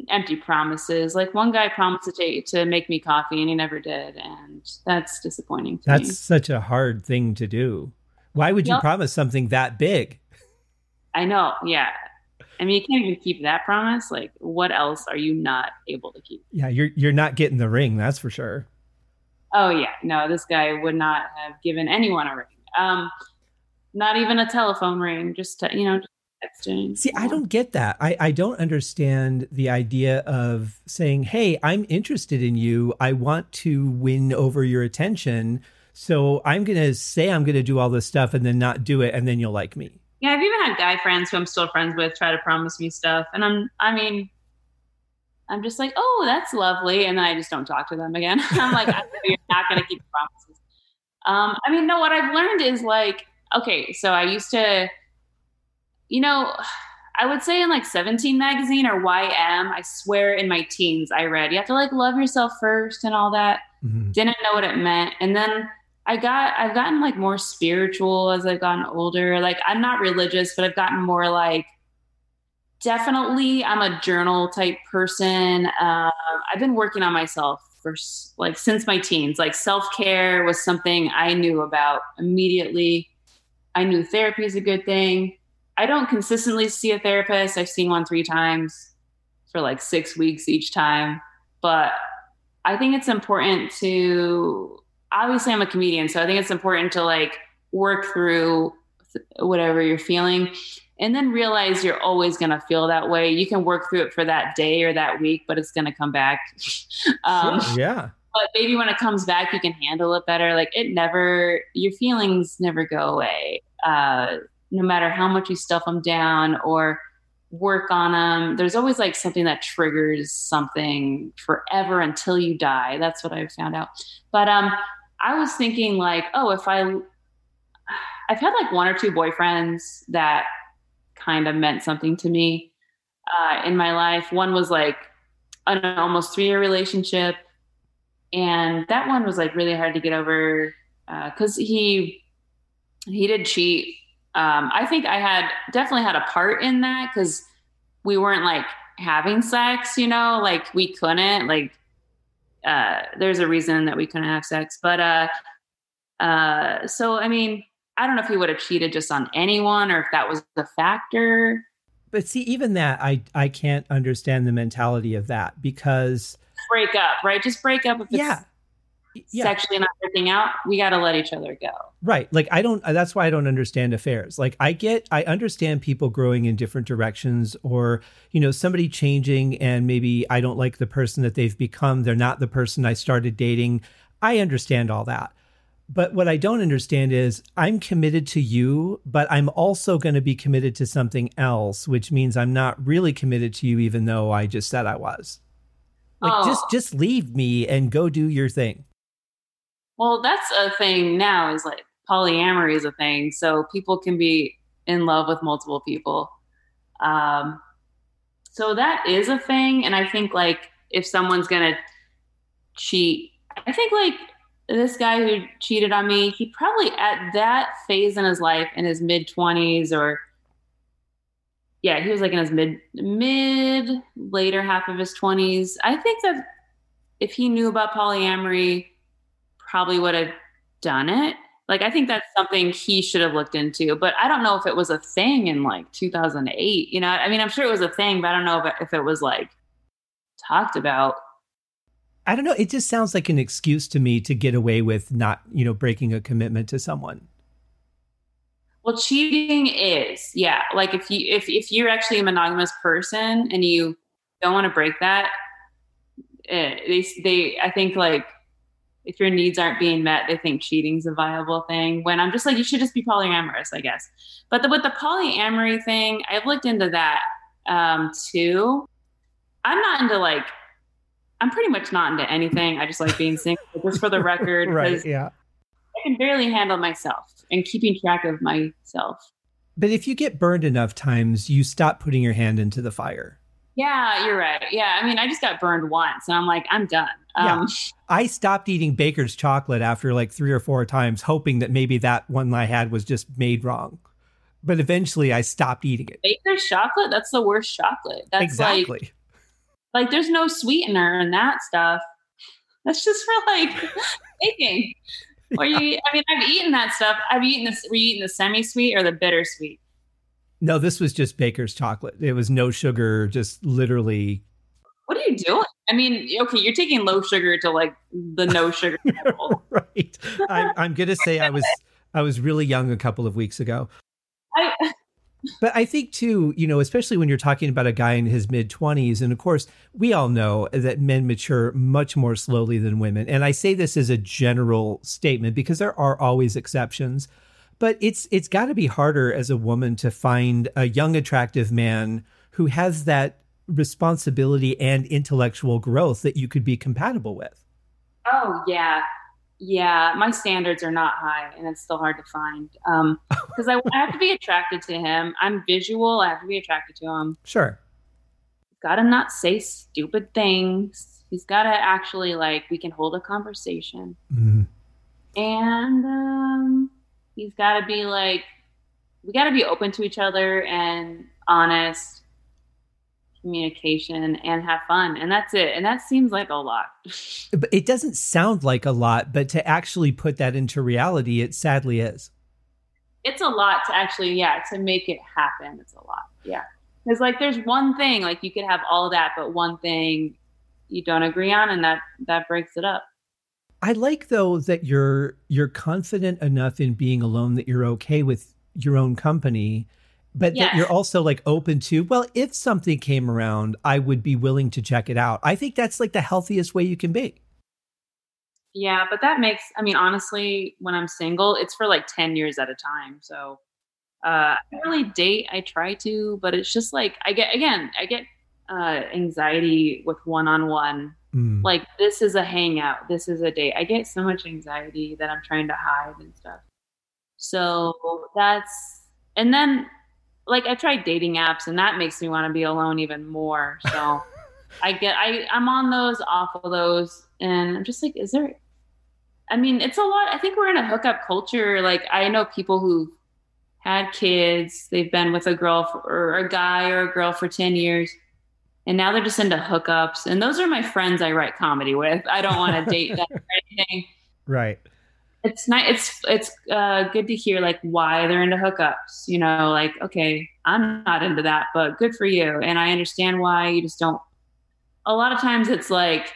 empty promises. Like one guy promised to take to make me coffee and he never did, and that's disappointing. To that's me. such a hard thing to do. Why would you Yep. promise something that big? I know. Yeah, I mean you can't even keep that promise. Like what else are you not able to keep? Yeah, you're you're not getting the ring, that's for sure. Oh yeah, no, this guy would not have given anyone a ring. Um, not even a telephone ring. Just to, you know, texting. See, I don't get that. I, I don't understand the idea of saying, Hey, I'm interested in you. I want to win over your attention. So I'm going to say I'm going to do all this stuff and then not do it. And then you'll like me. Yeah, I've even had guy friends who I'm still friends with try to promise me stuff, and I'm, I mean, I'm just like, oh, that's lovely, and then I just don't talk to them again. I'm like, I know you're not going to keep promises. Um, I mean, no, what I've learned is like, okay, so I used to, you know, I would say in like 17 magazine or YM, I swear in my teens I read, you have to like love yourself first and all that. Mhm. didn't know what it meant. And then i got i've gotten like more spiritual as i've gotten older. Like i'm not religious but i've gotten more like definitely i'm a journal type person. Um, i've been working on myself for like since my teens. Like self-care was something i knew about immediately. I knew therapy is a good thing i don't consistently see a therapist i've seen one three times for like six weeks each time but I think it's important to obviously I'm a comedian, so I think it's important to like work through whatever you're feeling and then realize you're always going to feel that way. You can work through it for that day or that week, but it's going to come back. um, Sure, yeah. but maybe when it comes back, you can handle it better. Like it never, your feelings never go away. Uh, no matter how much you stuff them down or work on them, there's always like something that triggers something forever until you die. That's what I've found out. But um, I was thinking like, oh, if I, I've had like one or two boyfriends that kind of meant something to me uh, in my life. One was like an almost three year relationship and that one was like really hard to get over because he he did cheat. Um, I think I had definitely had a part in that because we weren't like having sex, you know, like we couldn't like. Uh, there's a reason that we couldn't have sex, but uh, uh, so I mean, I don't know if he would have cheated just on anyone or if that was the factor. But see, even that, I, I can't understand the mentality of that because, Break up, right? Just break up if it's yeah. Yeah. sexually not working out. We got to let each other go. Right. Like I don't uh, that's why I don't understand affairs. Like I get I understand people growing in different directions or, you know, somebody changing and maybe I don't like the person that they've become. They're not the person I started dating. I understand all that. But what I don't understand is I'm committed to you, but I'm also going to be committed to something else, which means I'm not really committed to you even though I just said I was. Like Oh. just just leave me and go do your thing. Well, that's a thing now is like polyamory is a thing. So people can be in love with multiple people. Um, so that is a thing. And I think like if someone's going to cheat, I think like this guy who cheated on me, he probably at that phase in his life in his mid 20s or yeah, he was like in his mid mid later half of his 20s. I think that if he knew about polyamory, probably would have done it. Like I think that's something he should have looked into, but I don't know if it was a thing in like 2008. You know, I mean, I'm sure it was a thing, but I don't know if, if it was like talked about. I don't know. It just sounds like an excuse to me to get away with not, you know, breaking a commitment to someone. Well, cheating is, yeah. Like if you if if you're actually a monogamous person and you don't want to break that, eh, they they I think like if your needs aren't being met, they think cheating's a viable thing. When I'm just like, you should just be polyamorous, I guess. But the, with the polyamory thing, I've looked into that um, too. I'm not into like, I'm pretty much not into anything. I just like being single, just for the record. right. Yeah. I can barely handle myself and keeping track of myself. But if you get burned enough times, you stop putting your hand into the fire. Yeah, you're right. Yeah, I mean, I just got burned once, and I'm like, I'm done. Um, yeah. I stopped eating Baker's chocolate after like three or four times, hoping that maybe that one I had was just made wrong. But eventually, I stopped eating it. Baker's chocolate? That's the worst chocolate. That's exactly. Like, like there's no sweetener in that stuff. That's just for like baking. Or you, I mean, I've eaten that stuff. I've eaten this. Were you eating the semi-sweet or the bittersweet? No, this was just Baker's chocolate. It was no sugar, just literally. What are you doing? I mean, okay, you're taking low sugar to like the no sugar level. right. I, I'm gonna say I was I was really young a couple of weeks ago. I but I think too, you know, especially when you're talking about a guy in his mid 20s, and of course, we all know that men mature much more slowly than women. And I say this as a general statement because there are always exceptions but it's it's got to be harder as a woman to find a young attractive man who has that responsibility and intellectual growth that you could be compatible with. Oh yeah. Yeah my standards are not high and it's still hard to find um because I, I have to be attracted to him. I'm visual. I have to be attracted to him. Sure. Gotta not say stupid things. He's gotta actually like we can hold a conversation. Mm-hmm. and um he's got to be like we got to be open to each other and honest communication and have fun and that's it and that seems like a lot. But it doesn't sound like a lot but to actually put that into reality it sadly is. It's a lot to actually yeah to make it happen it's a lot yeah. Because like there's one thing like you could have all that but one thing you don't agree on and that that breaks it up. I like though that you're you're confident enough in being alone that you're okay with your own company, but yes. that you're also like open to, well, if something came around, I would be willing to check it out. I think that's like the healthiest way you can be. Yeah, but that makes I mean honestly, when I'm single, it's for like 10 years at a time. So uh I really date, I try to, but it's just like I get again, I get uh anxiety with one-on-one Mm. Like this is a hangout, this is a date. I get so much anxiety that I'm trying to hide and stuff. So that's and then like I tried dating apps and that makes me want to be alone even more. So I get I I'm on those, off of those, and I'm just like, is there I mean, it's a lot. I think we're in a hookup culture. Like I know people who had kids, they've been with a girl for, or a guy or a girl for 10 years and now they're just into hookups and those are my friends i write comedy with i don't want to date them or anything right it's nice it's it's uh, good to hear like why they're into hookups you know like okay i'm not into that but good for you. And i understand why you just don't a lot of times it's like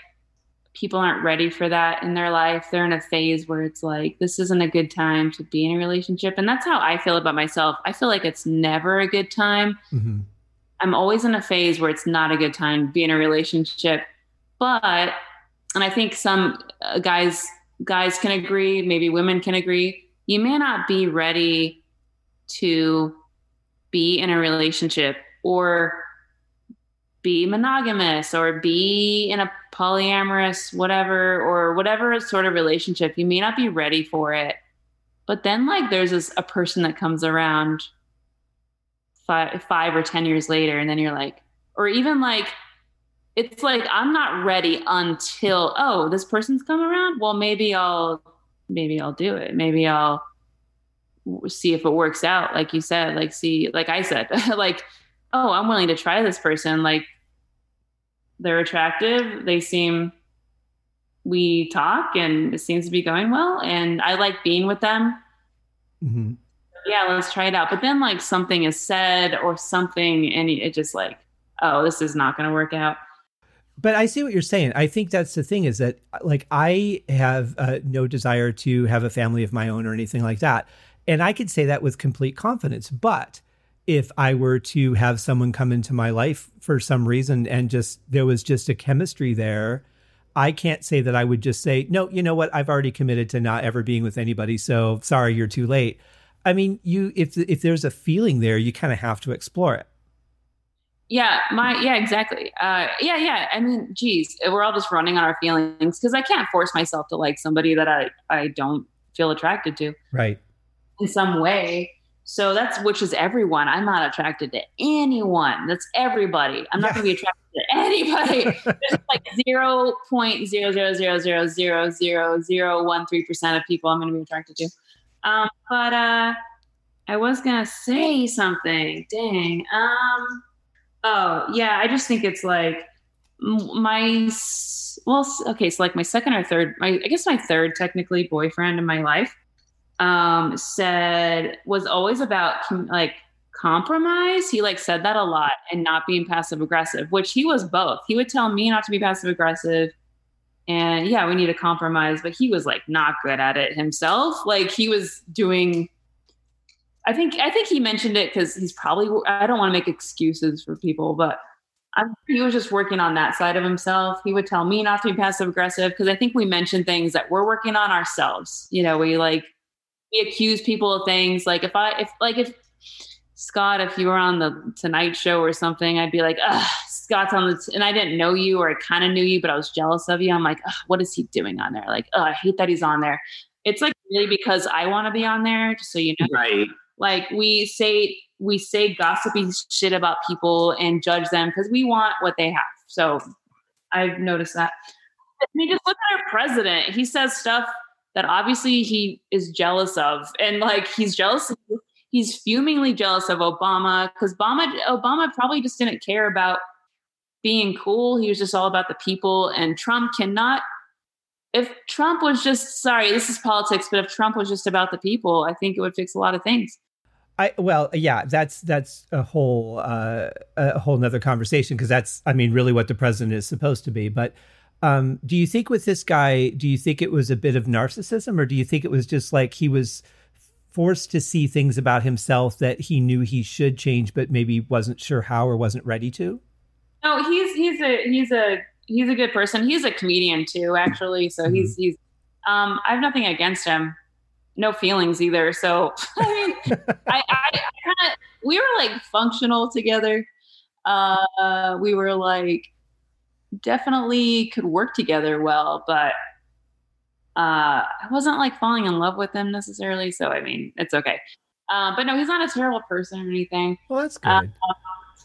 people aren't ready for that in their life. They're in a phase where it's like this isn't a good time to be in a relationship. And that's how i feel about myself. I feel like it's never a good time. Mm-hmm. I'm always in a phase where it's not a good time to be in a relationship. But, and I think some uh, guys guys can agree, maybe women can agree, you may not be ready to be in a relationship or be monogamous or be in a polyamorous whatever or whatever sort of relationship you may not be ready for it but then like there's this, a person that comes around five, five or 10 years later. And then you're like, or even like it's like I'm not ready until oh, this person's come around. Well, maybe I'll maybe I'll do it. Maybe I'll see if it works out like you said like see like i said like oh i'm willing to try this person like they're attractive they seem we talk and it seems to be going well and i like being with them mm-hmm. yeah let's try it out but then like something is said or something and it just like oh this is not going to work out but I see what you're saying. I think that's the thing is that like I have uh, no desire to have a family of my own or anything like that. And I could say that with complete confidence. But if I were to have someone come into my life for some reason and just there was just a chemistry there, I can't say that I would just say, no, you know what? I've already committed to not ever being with anybody. So sorry, you're too late. I mean, you if if there's a feeling there, you kind of have to explore it. Yeah, my yeah, exactly. Uh, yeah, yeah. I mean, geez, we're all just running on our feelings because I can't force myself to like somebody that I I don't feel attracted to. Right in some way. So that's which is everyone. I'm not attracted to anyone. That's everybody. I'm not yeah. going to be attracted to anybody. There's like zero point zero zero zero zero zero zero zero one three percent of people I'm going to be attracted to. Um, but uh, I was going to say something. Dang. Um. Oh yeah, I just think it's like my well, okay, so like my second or third, my I guess my third technically boyfriend in my life um, said was always about like compromise. He like said that a lot and not being passive aggressive, which he was both. He would tell me not to be passive aggressive and yeah, we need a compromise, but he was like not good at it himself. Like he was doing I think I think he mentioned it cuz he's probably I don't want to make excuses for people, but I, he was just working on that side of himself. He would tell me not to be passive aggressive because I think we mentioned things that we're working on ourselves. You know, we like we accuse people of things. Like if I if like if Scott, if you were on the Tonight Show or something, I'd be like, Ugh, Scott's on the, and I didn't know you or I kind of knew you, but I was jealous of you. I'm like, what is he doing on there? Like, I hate that he's on there. It's like really because I want to be on there, just so you know. Right. Like we say, we say gossipy shit about people and judge them because we want what they have. So I've noticed that. I mean, just look at our president. He says stuff that obviously he is jealous of and like he's jealous he's fumingly jealous of obama because obama obama probably just didn't care about being cool he was just all about the people and trump cannot if trump was just sorry this is politics but if trump was just about the people i think it would fix a lot of things I well, yeah, that's that's a whole uh, a whole nother conversation because that's I mean really what the president is supposed to be. But um, do you think with this guy, do you think it was a bit of narcissism or do you think it was just like he was forced to see things about himself that he knew he should change, but maybe wasn't sure how or wasn't ready to? No, he's he's a he's a he's a good person. He's a comedian too, actually. So mm-hmm. he's he's um I have nothing against him. No feelings either. So I mean I, I, I kind of we were like functional together. Uh we were like definitely could work together well, but uh, I wasn't like falling in love with him necessarily. So I mean, it's okay. Uh, but no, he's not a terrible person or anything. Well, that's uh, good. Uh,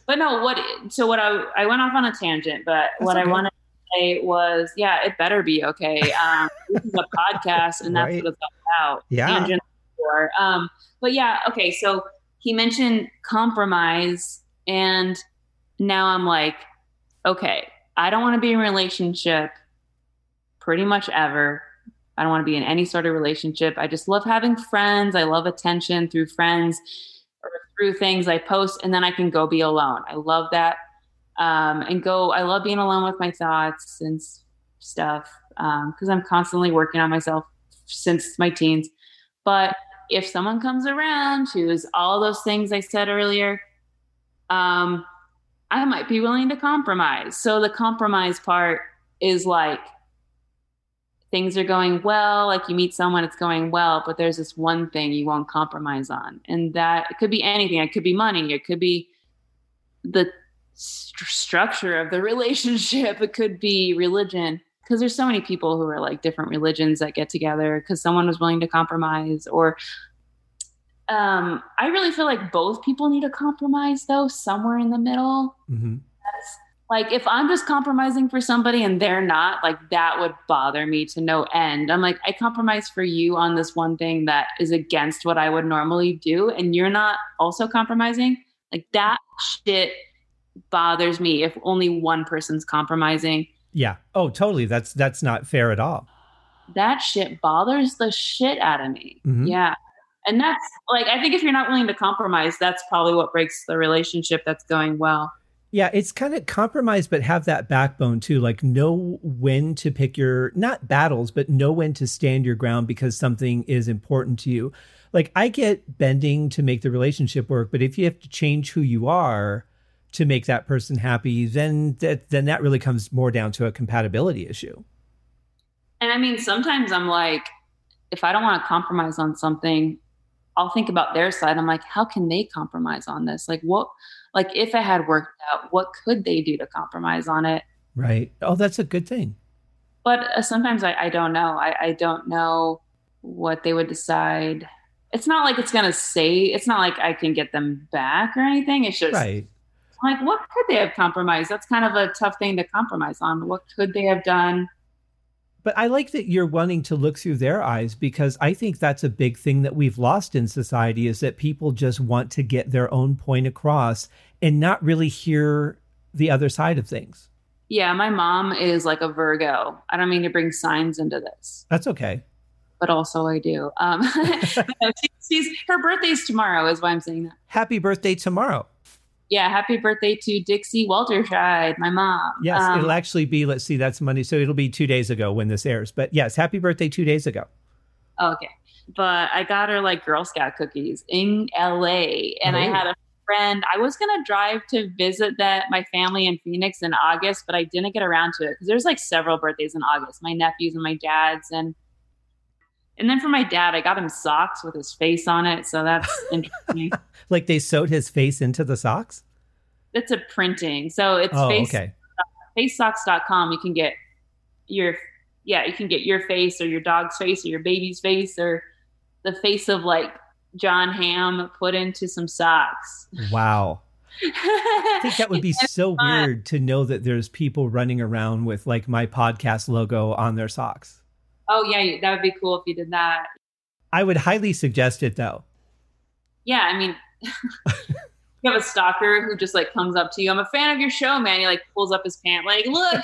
but no, what? So what? I I went off on a tangent, but that's what okay. I wanted to say was, yeah, it better be okay. Um, this is a podcast, and that's right. what it's all about. Yeah. Um, but yeah, okay. So he mentioned compromise, and now I'm like, okay, I don't want to be in a relationship pretty much ever. I don't want to be in any sort of relationship. I just love having friends. I love attention through friends or through things I post, and then I can go be alone. I love that. Um, and go, I love being alone with my thoughts and stuff because um, I'm constantly working on myself since my teens. But if someone comes around who's all those things I said earlier, um, I might be willing to compromise. So the compromise part is like things are going well, like you meet someone, it's going well, but there's this one thing you won't compromise on. And that it could be anything. It could be money, it could be the st- structure of the relationship, it could be religion. Because there's so many people who are like different religions that get together because someone was willing to compromise, or um, I really feel like both people need a compromise, though, somewhere in the middle. Mm-hmm. like if I'm just compromising for somebody and they're not, like that would bother me to no end. I'm like, I compromise for you on this one thing that is against what I would normally do, and you're not also compromising. Like that shit bothers me if only one person's compromising. Yeah. Oh, totally. That's that's not fair at all. That shit bothers the shit out of me. Mm-hmm. Yeah. And that's like I think if you're not willing to compromise, that's probably what breaks the relationship that's going well. Yeah, it's kind of compromise, but have that backbone too. Like know when to pick your not battles, but know when to stand your ground because something is important to you. Like I get bending to make the relationship work, but if you have to change who you are to make that person happy, then that then that really comes more down to a compatibility issue. And I mean, sometimes I'm like, if I don't want to compromise on something, I'll think about their side. I'm like, how can they compromise on this? Like what like if it had worked out, what could they do to compromise on it? Right. Oh, that's a good thing. But uh, sometimes I, I don't know. I, I don't know what they would decide. It's not like it's gonna say. It's not like I can get them back or anything. It's just right. Like, what could they have compromised? That's kind of a tough thing to compromise on. What could they have done? But I like that you're wanting to look through their eyes because I think that's a big thing that we've lost in society is that people just want to get their own point across and not really hear the other side of things. Yeah, my mom is like a Virgo. I don't mean to bring signs into this. That's okay. But also I do. Um, she's, her birthday's tomorrow, is why I'm saying that. Happy birthday tomorrow yeah, happy birthday to Dixie Walterscheid, my mom. Yes, um, it'll actually be, let's see, that's Monday. So it'll be two days ago when this airs. But yes, happy birthday two days ago. Okay. But I got her like Girl Scout cookies in LA. And oh. I had a friend, I was going to drive to visit that my family in Phoenix in August, but I didn't get around to it because there's like several birthdays in August my nephew's and my dad's. And and then for my dad, I got him socks with his face on it. So that's interesting. like they sewed his face into the socks? It's a printing. So it's oh, face, okay. Uh, facesocks.com. You can get your, yeah, you can get your face or your dog's face or your baby's face or the face of like Jon Hamm put into some socks. Wow. I think that would be so fun. weird to know that there's people running around with like my podcast logo on their socks. Oh yeah, that would be cool if you did that. I would highly suggest it though. Yeah, I mean, you have a stalker who just like comes up to you. I'm a fan of your show, man. He like pulls up his pant, like, look.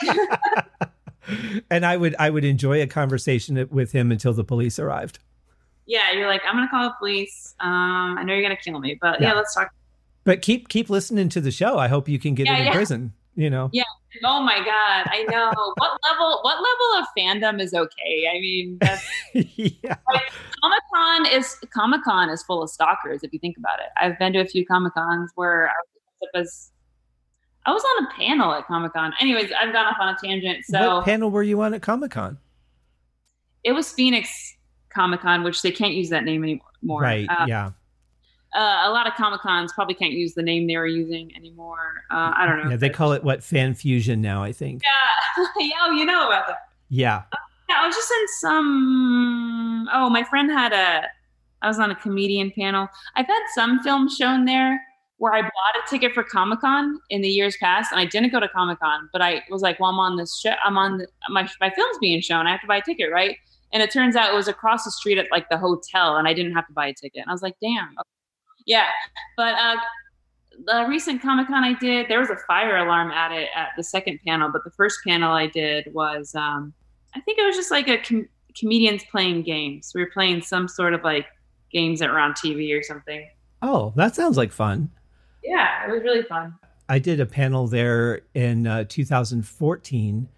and I would I would enjoy a conversation with him until the police arrived. Yeah, you're like, I'm gonna call the police. Um, I know you're gonna kill me, but yeah, yeah let's talk. But keep keep listening to the show. I hope you can get yeah, it in prison you know yeah oh my god i know. What level what level of fandom is okay? I mean yeah. Like, comic-con is comic-con is full of stalkers if you think about it. I've been to a few comic-cons where i was i was on a panel at comic-con. Anyways i've gone off on a tangent so what panel were you on at comic-con? It was phoenix comic-con which they can't use that name anymore. Right uh, yeah uh, a lot of comic cons probably can't use the name they were using anymore. Uh, I don't know. Yeah, they call it what fan fusion now. I think. Yeah, yeah. Oh, you know about that. Yeah. Uh, yeah, I was just in some. Oh, my friend had a. I was on a comedian panel. I've had some films shown there where I bought a ticket for Comic Con in the years past, and I didn't go to Comic Con, but I was like, "Well, I'm on this show. I'm on the, my my film's being shown. I have to buy a ticket, right?" And it turns out it was across the street at like the hotel, and I didn't have to buy a ticket. And I was like, "Damn, yeah, but uh, the recent Comic Con I did, there was a fire alarm at it at the second panel, but the first panel I did was, um, I think it was just like a com- comedians playing games. We were playing some sort of like games that were on TV or something. Oh, that sounds like fun. Yeah, it was really fun. I did a panel there in uh, 2014,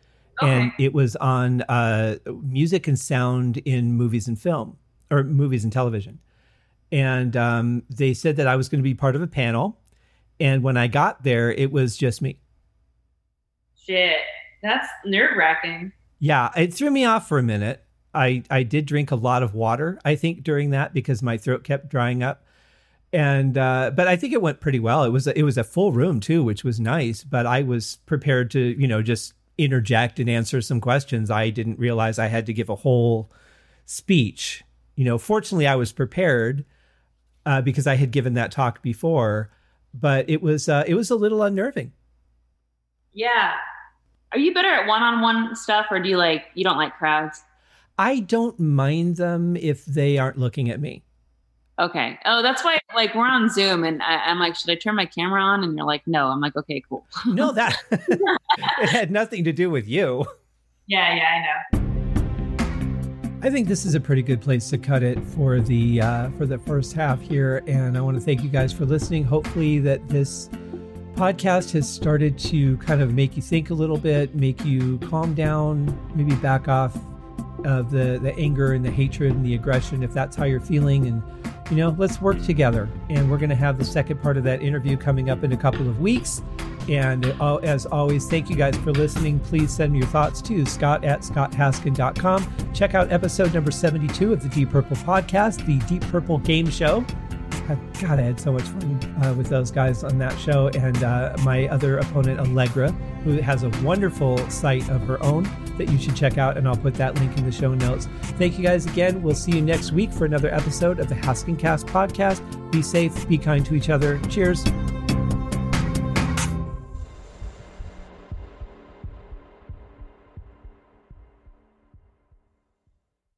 okay. and it was on uh, music and sound in movies and film, or movies and television and um, they said that I was going to be part of a panel. And when I got there, it was just me. Shit, that's nerve wracking. Yeah, it threw me off for a minute. I I did drink a lot of water. I think during that because my throat kept drying up, and uh, but I think it went pretty well. It was a, it was a full room too, which was nice. But I was prepared to you know just interject and answer some questions. I didn't realize I had to give a whole speech. You know, fortunately, I was prepared uh, because I had given that talk before, but it was uh, it was a little unnerving. Yeah. Are you better at one-on-one stuff, or do you like you don't like crowds? I don't mind them if they aren't looking at me. Okay. Oh, that's why like we're on Zoom and I, am like, should I turn my camera on? And you're like, no. I'm like, okay, cool. no, that it had nothing to do with you. Yeah, yeah, I know. I think this is a pretty good place to cut it for the uh, for the first half here, and I want to thank you guys for listening. Hopefully, that this podcast has started to kind of make you think a little bit, make you calm down, maybe back off of the the anger and the hatred and the aggression if that's how you're feeling, and you know, let's work together. And we're going to have the second part of that interview coming up in a couple of weeks. And as always, thank you guys for listening. Please send me your thoughts to scott at scotthaskin.com. Check out episode number 72 of the Deep Purple podcast, the Deep Purple Game Show. God, I had so much fun uh, with those guys on that show. And uh, my other opponent, Allegra, who has a wonderful site of her own that you should check out. And I'll put that link in the show notes. Thank you guys again. We'll see you next week for another episode of the Haskincast podcast. Be safe, be kind to each other. Cheers.